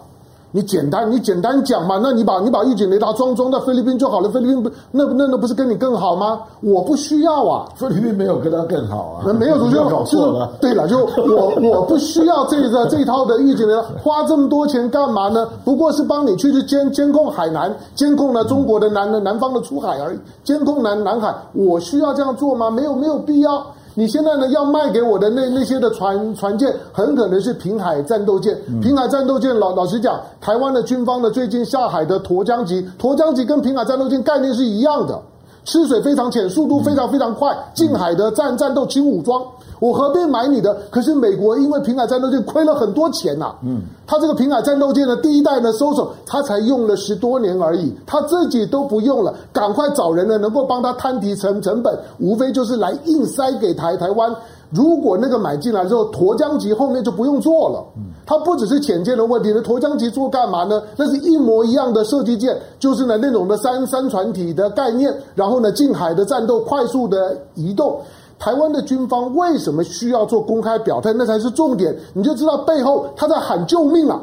Speaker 4: 你简单，你简单讲嘛？那你把你把预警雷达装装到菲律宾就好了。菲律宾不，那那那不是跟你更好吗？我不需要啊。
Speaker 1: 菲律宾没有跟他更好啊。
Speaker 4: 那没有，就 [laughs] 搞错了。对了，就我 [laughs] 我不需要这个这一套的预警雷达，花这么多钱干嘛呢？不过是帮你去去监监控海南，监控了中国的南南方的出海而已。监控南南海，我需要这样做吗？没有，没有必要。你现在呢，要卖给我的那那些的船船舰，很可能是平海战斗舰。平海战斗舰，老老实讲，台湾的军方呢，最近下海的沱江级，沱江级跟平海战斗舰概念是一样的，吃水非常浅，速度非常非常快，近海的战战斗轻武装。我何必买你的？可是美国因为平海战斗舰亏了很多钱呐、啊。嗯，他这个平海战斗舰的第一代呢，收手，他才用了十多年而已，他自己都不用了，赶快找人呢，能够帮他摊提成成本，无非就是来硬塞给台台湾。如果那个买进来之后，沱江级后面就不用做了。嗯，它不只是潜舰的问题，那沱江级做干嘛呢？那是一模一样的设计舰，就是呢那种的三三船体的概念，然后呢近海的战斗快速的移动。台湾的军方为什么需要做公开表态？那才是重点，你就知道背后他在喊救命啊！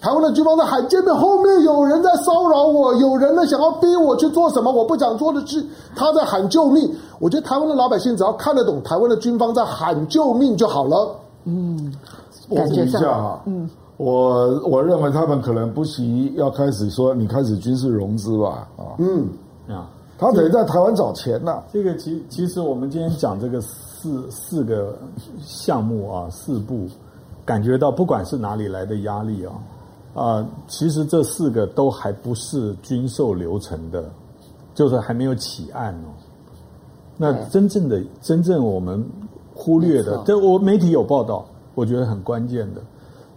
Speaker 4: 台湾的军方在喊救命，后面有人在骚扰我，有人呢想要逼我去做什么我不想做的事，他在喊救命。我觉得台湾的老百姓只要看得懂台湾的军方在喊救命就好了。
Speaker 2: 嗯，
Speaker 1: 我补一下哈，嗯，我我认为他们可能不惜要开始说你开始军事融资吧，啊，
Speaker 4: 嗯，
Speaker 3: 啊。
Speaker 1: 他等于在台湾找钱呐、啊。
Speaker 3: 这个其其实我们今天讲这个四四个项目啊，四步，感觉到不管是哪里来的压力啊，啊、呃，其实这四个都还不是军售流程的，就是还没有起案哦。那真正的真正我们忽略的，这我媒体有报道，我觉得很关键的。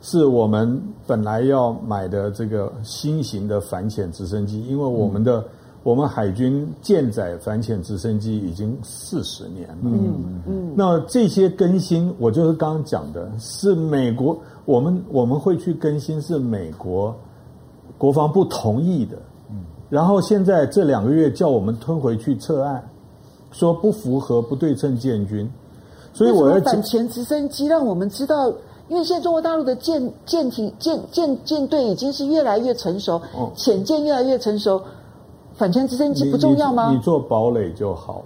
Speaker 3: 是我们本来要买的这个新型的反潜直升机，因为我们的、嗯、我们海军舰载反潜直升机已经四十年了。嗯嗯。那这些更新，我就是刚刚讲的，是美国我们我们会去更新，是美国国防部同意的。嗯。然后现在这两个月叫我们吞回去撤案，说不符合不对称建军，所以我要
Speaker 2: 反潜直升机让我们知道。因为现在中国大陆的舰舰艇舰舰舰队已经是越来越成熟，潜舰越来越成熟，反潜直升机不重要吗？
Speaker 3: 你，你做堡垒就好，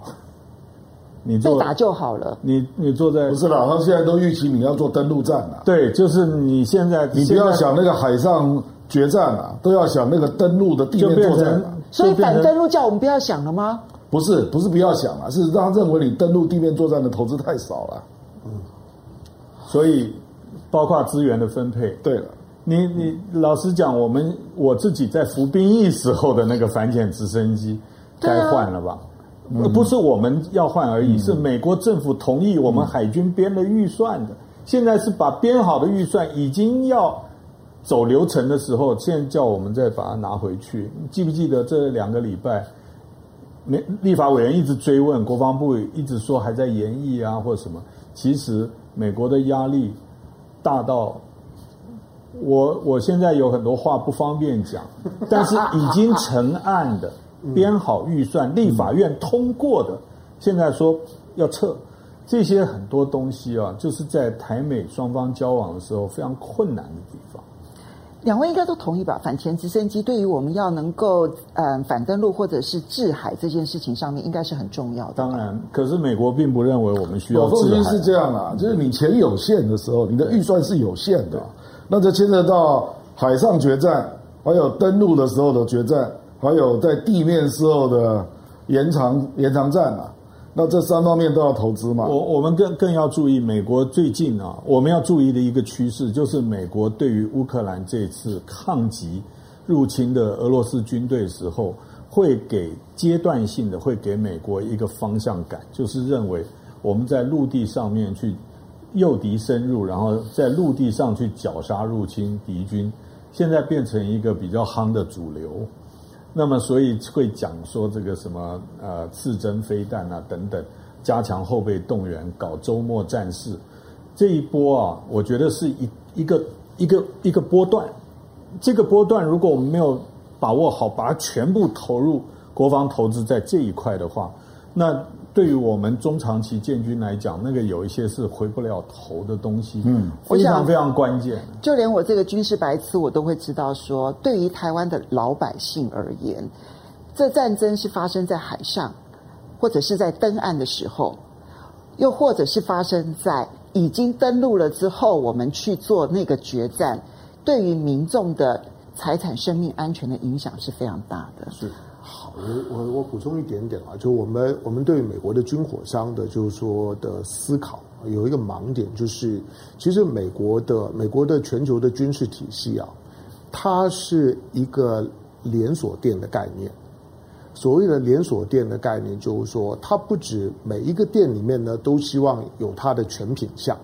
Speaker 3: 你做
Speaker 2: 打就好了。
Speaker 3: 你你坐在
Speaker 1: 不是啦，他现在都预期你要做登陆战了。
Speaker 3: 对，就是你现在
Speaker 1: 你不要想那个海上决战了，都要想那个登陆的地面作战。
Speaker 2: 所以反登陆叫我们不要想了吗？
Speaker 1: 不是，不是不要想了，是让他认为你登陆地面作战的投资太少了。嗯，
Speaker 3: 所以。包括资源的分配。
Speaker 1: 对了，
Speaker 3: 你你老实讲，我们我自己在服兵役时候的那个反潜直升机该换了吧？啊、不是我们要换而已，嗯、是美国政府同意我们海军编的预算的。嗯、现在是把编好的预算已经要走流程的时候，现在叫我们再把它拿回去。你记不记得这两个礼拜，没立法委员一直追问，国防部一直说还在研议啊，或者什么？其实美国的压力。大到我我现在有很多话不方便讲，[laughs] 但是已经成案的编好预算，立法院通过的，现在说要撤，这些很多东西啊，就是在台美双方交往的时候非常困难的地方。
Speaker 2: 两位应该都同意吧？反潜直升机对于我们要能够嗯、呃、反登陆或者是制海这件事情上面，应该是很重要的。
Speaker 3: 当然，可是美国并不认为我们需要制海。
Speaker 1: 是这样啊，就是你钱有限的时候，你的预算是有限的，那就牵扯到海上决战，还有登陆的时候的决战，还有在地面时候的延长延长战啊。那这三方面都要投资嘛？
Speaker 3: 我我们更更要注意，美国最近啊，我们要注意的一个趋势，就是美国对于乌克兰这次抗击入侵的俄罗斯军队时候，会给阶段性的会给美国一个方向感，就是认为我们在陆地上面去诱敌深入，然后在陆地上去绞杀入侵敌军，现在变成一个比较夯的主流。那么，所以会讲说这个什么呃，刺针飞弹啊等等，加强后备动员，搞周末战事，这一波啊，我觉得是一一个一个一个波段。这个波段，如果我们没有把握好，把它全部投入国防投资在这一块的话，那。对于我们中长期建军来讲，那个有一些是回不了头的东西，嗯，非常非常关键。
Speaker 2: 就连我这个军事白痴，我都会知道说，对于台湾的老百姓而言，这战争是发生在海上，或者是在登岸的时候，又或者是发生在已经登陆了之后，我们去做那个决战，对于民众的财产、生命安全的影响是非常大的。
Speaker 3: 是。
Speaker 4: 好，我我我补充一点点啊，就我们我们对美国的军火商的，就是说的思考有一个盲点，就是其实美国的美国的全球的军事体系啊，它是一个连锁店的概念。所谓的连锁店的概念，就是说它不止每一个店里面呢都希望有它的全品项，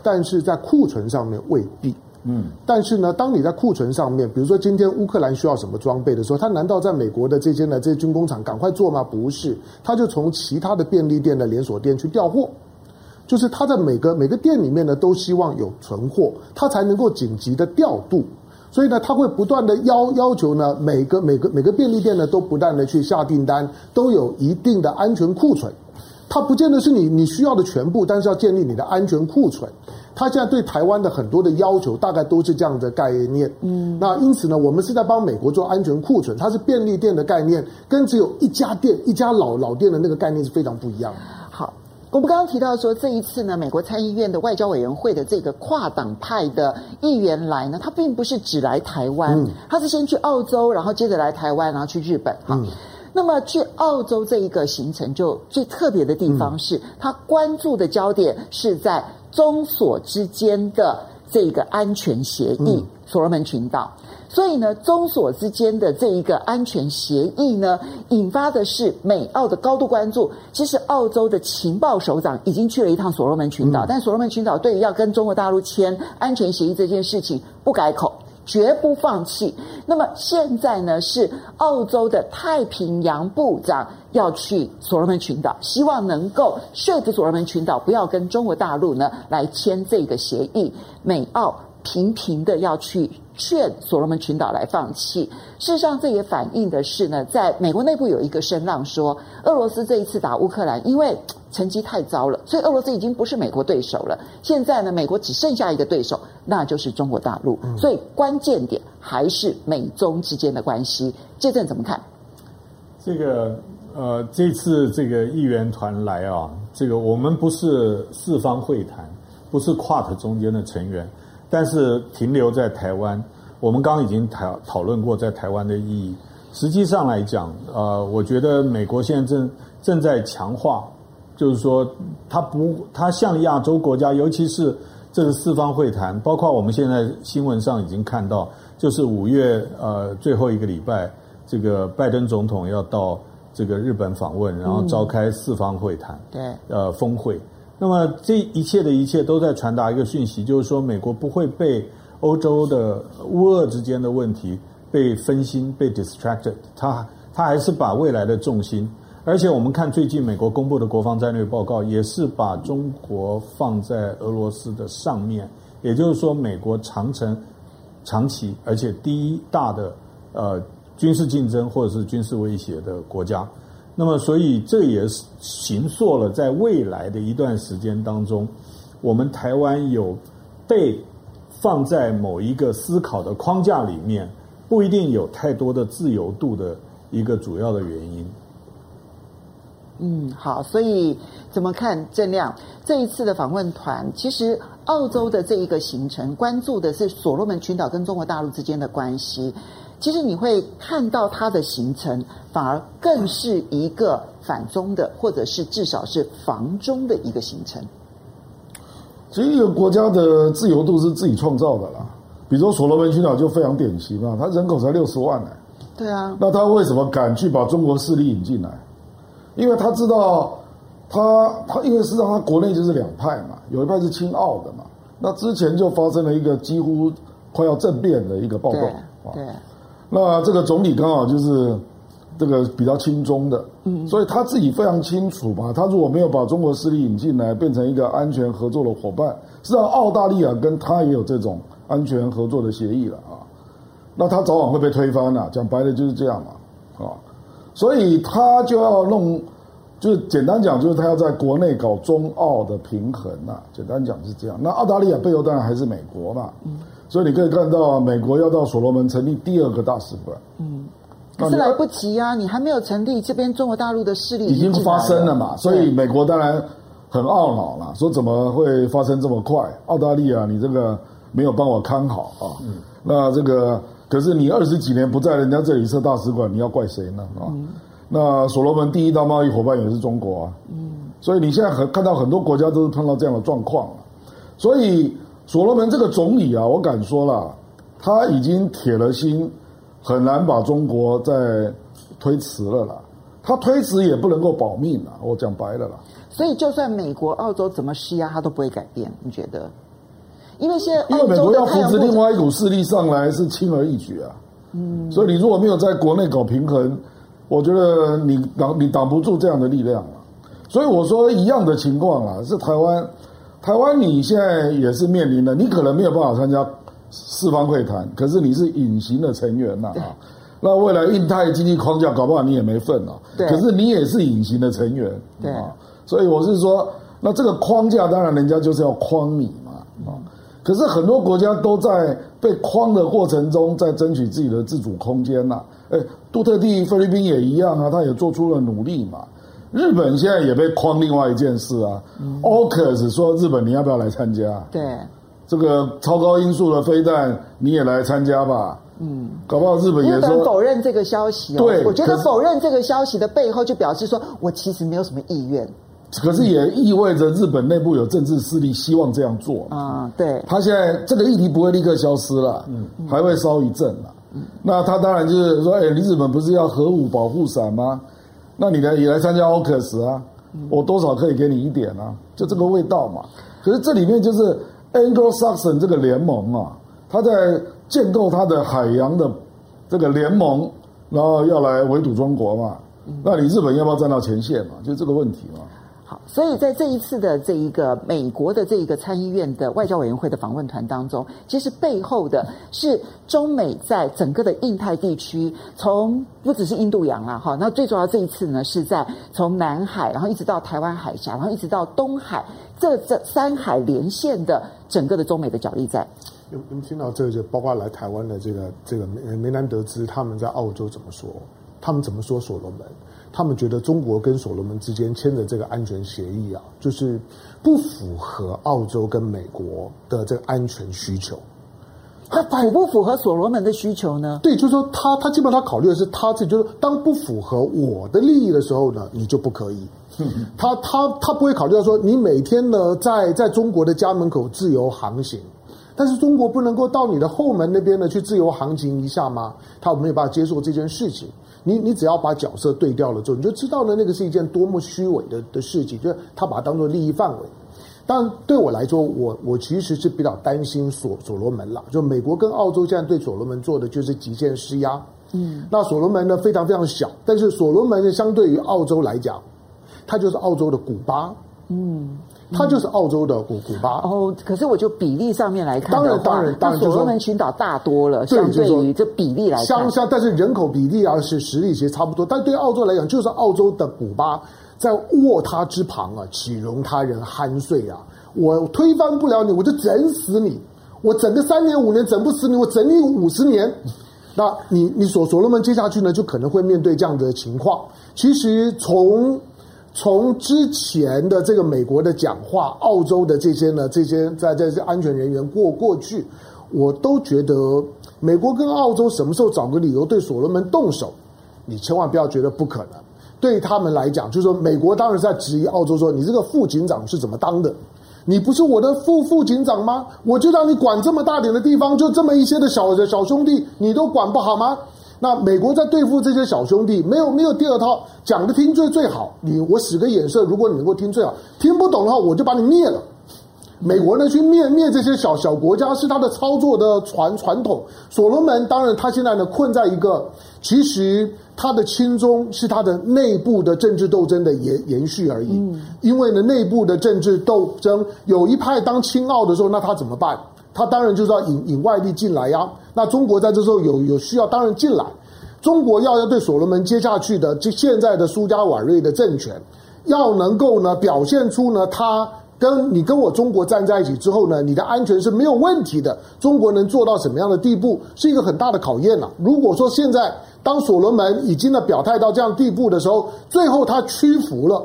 Speaker 4: 但是在库存上面未必。嗯，但是呢，当你在库存上面，比如说今天乌克兰需要什么装备的时候，他难道在美国的这些呢这些军工厂赶快做吗？不是，他就从其他的便利店的连锁店去调货，就是他在每个每个店里面呢都希望有存货，他才能够紧急的调度，所以呢，他会不断的要要求呢每个每个每个便利店呢都不断的去下订单，都有一定的安全库存，他不见得是你你需要的全部，但是要建立你的安全库存。它现在对台湾的很多的要求，大概都是这样的概念。嗯，那因此呢，我们是在帮美国做安全库存。它是便利店的概念，跟只有一家店、一家老老店的那个概念是非常不一样的。
Speaker 2: 好，我们刚刚提到说，这一次呢，美国参议院的外交委员会的这个跨党派的议员来呢，他并不是只来台湾，嗯、他是先去澳洲，然后接着来台湾，然后去日本。哈。嗯那么去澳洲这一个行程，就最特别的地方是，他关注的焦点是在中所之间的这个安全协议——所罗门群岛。所以呢，中所之间的这一个安全协议呢，引发的是美澳的高度关注。其实，澳洲的情报首长已经去了一趟所罗门群岛，但所罗门群岛对于要跟中国大陆签安全协议这件事情不改口。绝不放弃。那么现在呢，是澳洲的太平洋部长要去所罗门群岛，希望能够说服所罗门群岛不要跟中国大陆呢来签这个协议。美澳频频的要去劝所罗门群岛来放弃。事实上，这也反映的是呢，在美国内部有一个声浪说，俄罗斯这一次打乌克兰，因为。成绩太糟了，所以俄罗斯已经不是美国对手了。现在呢，美国只剩下一个对手，那就是中国大陆。嗯、所以关键点还是美中之间的关系。这阵怎么看？
Speaker 3: 这个呃，这次这个议员团来啊，这个我们不是四方会谈，不是 QUAD 中间的成员，但是停留在台湾。我们刚刚已经讨讨论过在台湾的意义。实际上来讲，呃，我觉得美国现在正正在强化。就是说，它不，它向亚洲国家，尤其是这个四方会谈，包括我们现在新闻上已经看到，就是五月呃最后一个礼拜，这个拜登总统要到这个日本访问，然后召开四方会谈，对、嗯，呃峰会。那么这一切的一切都在传达一个讯息，就是说美国不会被欧洲的乌俄之间的问题被分心、被 distracted，他他还是把未来的重心。而且我们看最近美国公布的国防战略报告，也是把中国放在俄罗斯的上面。也就是说，美国长程、长期而且第一大的呃军事竞争或者是军事威胁的国家。那么，所以这也是形塑了在未来的一段时间当中，我们台湾有被放在某一个思考的框架里面，不一定有太多的自由度的一个主要的原因。
Speaker 2: 嗯，好，所以怎么看郑亮这一次的访问团？其实澳洲的这一个行程，关注的是所罗门群岛跟中国大陆之间的关系。其实你会看到它的形成，反而更是一个反中的，或者是至少是防中的一个形成。
Speaker 1: 其实一个国家的自由度是自己创造的啦。比如说所罗门群岛就非常典型啊，它人口才六十万呢。
Speaker 2: 对啊。
Speaker 1: 那他为什么敢去把中国势力引进来？因为他知道他，他他因为实际上他国内就是两派嘛，有一派是亲澳的嘛，那之前就发生了一个几乎快要政变的一个暴动对。对，那这个总理刚好就是这个比较轻中的，嗯，所以他自己非常清楚嘛，他如果没有把中国势力引进来，变成一个安全合作的伙伴，实际上澳大利亚跟他也有这种安全合作的协议了啊，那他早晚会被推翻了，讲白了就是这样嘛，啊。所以他就要弄，就是简单讲，就是他要在国内搞中澳的平衡呐。简单讲是这样。那澳大利亚背后当然还是美国嘛。嗯。所以你可以看到，美国要到所罗门成立第二个大使馆。嗯。
Speaker 2: 可是来不及啊！你还没有成立，这边中国大陆的势力
Speaker 1: 已经发生了嘛。所以美国当然很懊恼了，说怎么会发生这么快？澳大利亚，你这个没有帮我看好啊。嗯。那这个。可是你二十几年不在人家这里设大使馆，你要怪谁呢？啊、嗯，那所罗门第一大贸易伙伴也是中国啊。嗯，所以你现在很看到很多国家都是碰到这样的状况。所以所罗门这个总理啊，我敢说了，他已经铁了心，很难把中国再推迟了啦。他推迟也不能够保命啊，我讲白了啦。
Speaker 2: 所以就算美国、澳洲怎么施压，他都不会改变。你觉得？因为现在，
Speaker 1: 因为美国要扶持另外一股势力上来是轻而易举啊，嗯，所以你如果没有在国内搞平衡，我觉得你挡你挡不住这样的力量啊。所以我说一样的情况啊，是台湾，台湾你现在也是面临的，你可能没有办法参加四方会谈，可是你是隐形的成员呐啊，那未来印太经济框架搞不好你也没份啊，对，可是你也是隐形的成员，对啊，所以我是说，那这个框架当然人家就是要框你嘛啊。可是很多国家都在被框的过程中，在争取自己的自主空间呐。哎，杜特地菲律宾也一样啊，他也做出了努力嘛。日本现在也被框另外一件事啊。奥克斯说日本你要不要来参加？
Speaker 2: 对，
Speaker 1: 这个超高音速的飞弹你也来参加吧。嗯，搞不好日本也
Speaker 2: 否认这个消息哦。
Speaker 1: 对，
Speaker 2: 我觉得否认这个消息的背后，就表示说我其实没有什么意愿。
Speaker 1: 可是也意味着日本内部有政治势力希望这样做
Speaker 2: 啊、嗯。对，
Speaker 1: 他现在这个议题不会立刻消失了，嗯，还会烧一阵了。嗯，那他当然就是说，哎，你日本不是要核武保护伞吗？那你来也来参加 AUKUS 啊，我多少可以给你一点啊，就这个味道嘛。可是这里面就是 Anglo-Saxon 这个联盟啊，他在建构他的海洋的这个联盟，然后要来围堵中国嘛。那你日本要不要站到前线嘛？就这个问题嘛。
Speaker 2: 所以在这一次的这一个美国的这一个参议院的外交委员会的访问团当中，其实背后的是中美在整个的印太地区，从不只是印度洋啦，哈，那最主要这一次呢是在从南海，然后一直到台湾海峡，然后一直到东海，这这三海连线的整个的中美的角力战。
Speaker 4: 有有听到这个，就包括来台湾的这个这个梅梅南德兹，他们在澳洲怎么说？他们怎么说所罗门？他们觉得中国跟所罗门之间签的这个安全协议啊，就是不符合澳洲跟美国的这个安全需求。
Speaker 2: 那符不符合所罗门的需求呢？
Speaker 4: 对，就是说他他基本上他考虑的是他自己，就是当不符合我的利益的时候呢，你就不可以。[laughs] 他他他不会考虑到说你每天呢在在中国的家门口自由航行，但是中国不能够到你的后门那边呢去自由航行一下吗？他没有办法接受这件事情。你你只要把角色对调了之后，你就知道了，那个是一件多么虚伪的的事情，就是他把它当做利益范围。但对我来说，我我其实是比较担心所所罗门了。就美国跟澳洲现在对所罗门做的就是极限施压。嗯，那所罗门呢非常非常小，但是所罗门呢相对于澳洲来讲，它就是澳洲的古巴。嗯。它就是澳洲的古古巴
Speaker 2: 哦，可是我就比例上面来看
Speaker 4: 当然当然当然，
Speaker 2: 所罗门群岛大多了，相对于这比例来看，
Speaker 4: 相相，但是人口比例啊是实力其实差不多，但对澳洲来讲，就是澳洲的古巴在卧榻之旁啊，岂容他人酣睡啊？我推翻不了你，我就整死你！我整个三年五年整不死你，我整你五十年。那你你所所罗门接下去呢，就可能会面对这样的情况。其实从从之前的这个美国的讲话，澳洲的这些呢，这些在在这安全人员过过去，我都觉得美国跟澳洲什么时候找个理由对所罗门动手，你千万不要觉得不可能。对他们来讲，就是说美国当然是在质疑澳洲说，你这个副警长是怎么当的？你不是我的副副警长吗？我就让你管这么大点的地方，就这么一些的小的小兄弟，你都管不好吗？那美国在对付这些小兄弟，没有没有第二套，讲的听最最好。你我使个眼色，如果你能够听最好，听不懂的话，我就把你灭了。美国呢，去灭灭这些小小国家是他的操作的传传统。所罗门当然，他现在呢困在一个，其实他的亲中是他的内部的政治斗争的延延续而已。因为呢，内部的政治斗争有一派当亲奥的时候，那他怎么办？他当然就是要引引外力进来呀。那中国在这时候有有需要，当然进来。中国要要对所罗门接下去的这现在的苏加瓦瑞的政权，要能够呢表现出呢，他跟你跟我中国站在一起之后呢，你的安全是没有问题的。中国能做到什么样的地步，是一个很大的考验了。如果说现在当所罗门已经呢表态到这样地步的时候，最后他屈服了，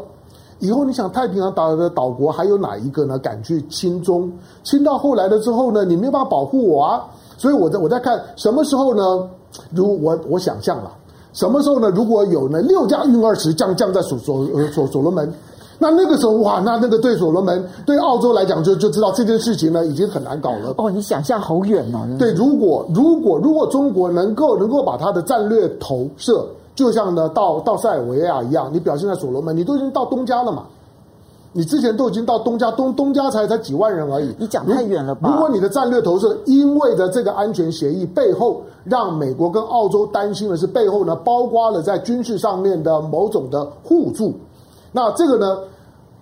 Speaker 4: 以后你想太平洋岛的岛国还有哪一个呢敢去亲中？亲到后来了之后呢，你没有办法保护我啊。所以我在我在看什么时候呢？如我我想象了，什么时候呢？如果有呢六架运二十降降在所所呃所所罗门，那那个时候哇，那那个对所罗门对澳洲来讲就就知道这件事情呢已经很难搞了。
Speaker 2: 哦，你想象好远哦。
Speaker 4: 对，如果如果如果中国能够能够把它的战略投射，就像呢到到塞尔维亚一样，你表现在所罗门，你都已经到东家了嘛。你之前都已经到东家，东东家才才几万人而已。
Speaker 2: 你讲太远了吧？
Speaker 4: 如果你的战略投射，因为的这个安全协议背后，让美国跟澳洲担心的是背后呢，包括了在军事上面的某种的互助。那这个呢，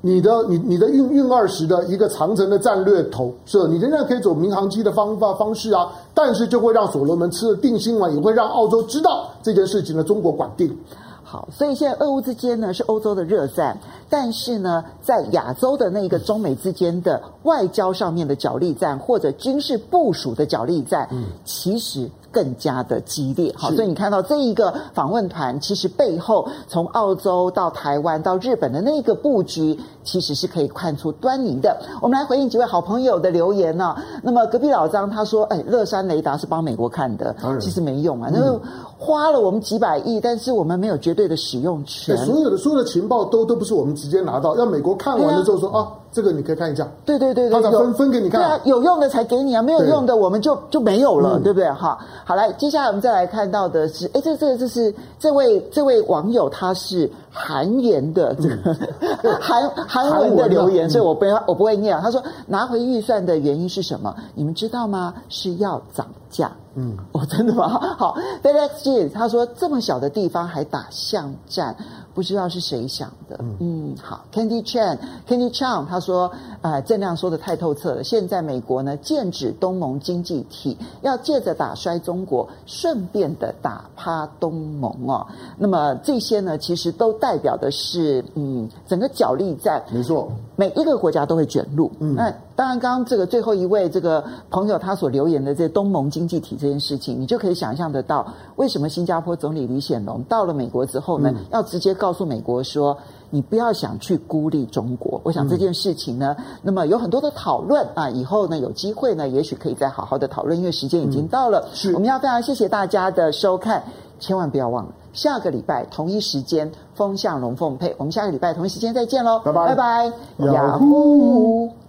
Speaker 4: 你的你你的运运二十的一个长城的战略投射，你仍然可以走民航机的方法方式啊，但是就会让所罗门吃了定心丸，也会让澳洲知道这件事情呢，中国管定。
Speaker 2: 好，所以现在俄乌之间呢是欧洲的热战，但是呢，在亚洲的那个中美之间的外交上面的角力战，或者军事部署的角力战，嗯，其实更加的激烈。好，所以你看到这一个访问团，其实背后从澳洲到台湾到日本的那个布局，其实是可以看出端倪的。我们来回应几位好朋友的留言呢、啊。那么隔壁老张他说：“哎，乐山雷达是帮美国看的，其实没用啊，那个花了我们几百亿，但是我们没有绝对的使用权。
Speaker 4: 所有的所有的情报都都不是我们直接拿到，要美国看完了之后说啊，啊，这个你可以看一下。
Speaker 2: 对对对对，
Speaker 4: 他分分给你看。
Speaker 2: 对啊，有用的才给你啊，没有用的我们就就没有了，
Speaker 4: 嗯、
Speaker 2: 对不对？哈，好来，接下来我们再来看到的是，哎，这这这是这位这位网友他是。韩言的这个 [laughs] 韩韩文的留言，所以我不要我不会念。他说拿回预算的原因是什么？你们知道吗？是要涨价。嗯，[laughs] 哦，真的吗？好，FedEx 他说这么小的地方还打巷战，不知道是谁想的。嗯，嗯好，Candy Chan，Candy Chan 他说，呃，郑亮说的太透彻了。现在美国呢，剑指东盟经济体，要借着打衰中国，顺便的打趴东盟哦。那么这些呢，其实都代表的是，嗯，整个角力战。
Speaker 4: 没错，
Speaker 2: 每一个国家都会卷入。嗯，那当然，刚刚这个最后一位这个朋友他所留言的这东盟经济体。这件事情，你就可以想象得到，为什么新加坡总理李显龙到了美国之后呢，嗯、要直接告诉美国说，你不要想去孤立中国。我想这件事情呢，嗯、那么有很多的讨论啊，以后呢有机会呢，也许可以再好好的讨论，因为时间已经到了。
Speaker 4: 是，
Speaker 2: 我们要非常谢谢大家的收看，千万不要忘了，下个礼拜同一时间风向龙凤配，我们下个礼拜同一时间再见喽，
Speaker 4: 拜拜
Speaker 2: 拜拜，雅虎。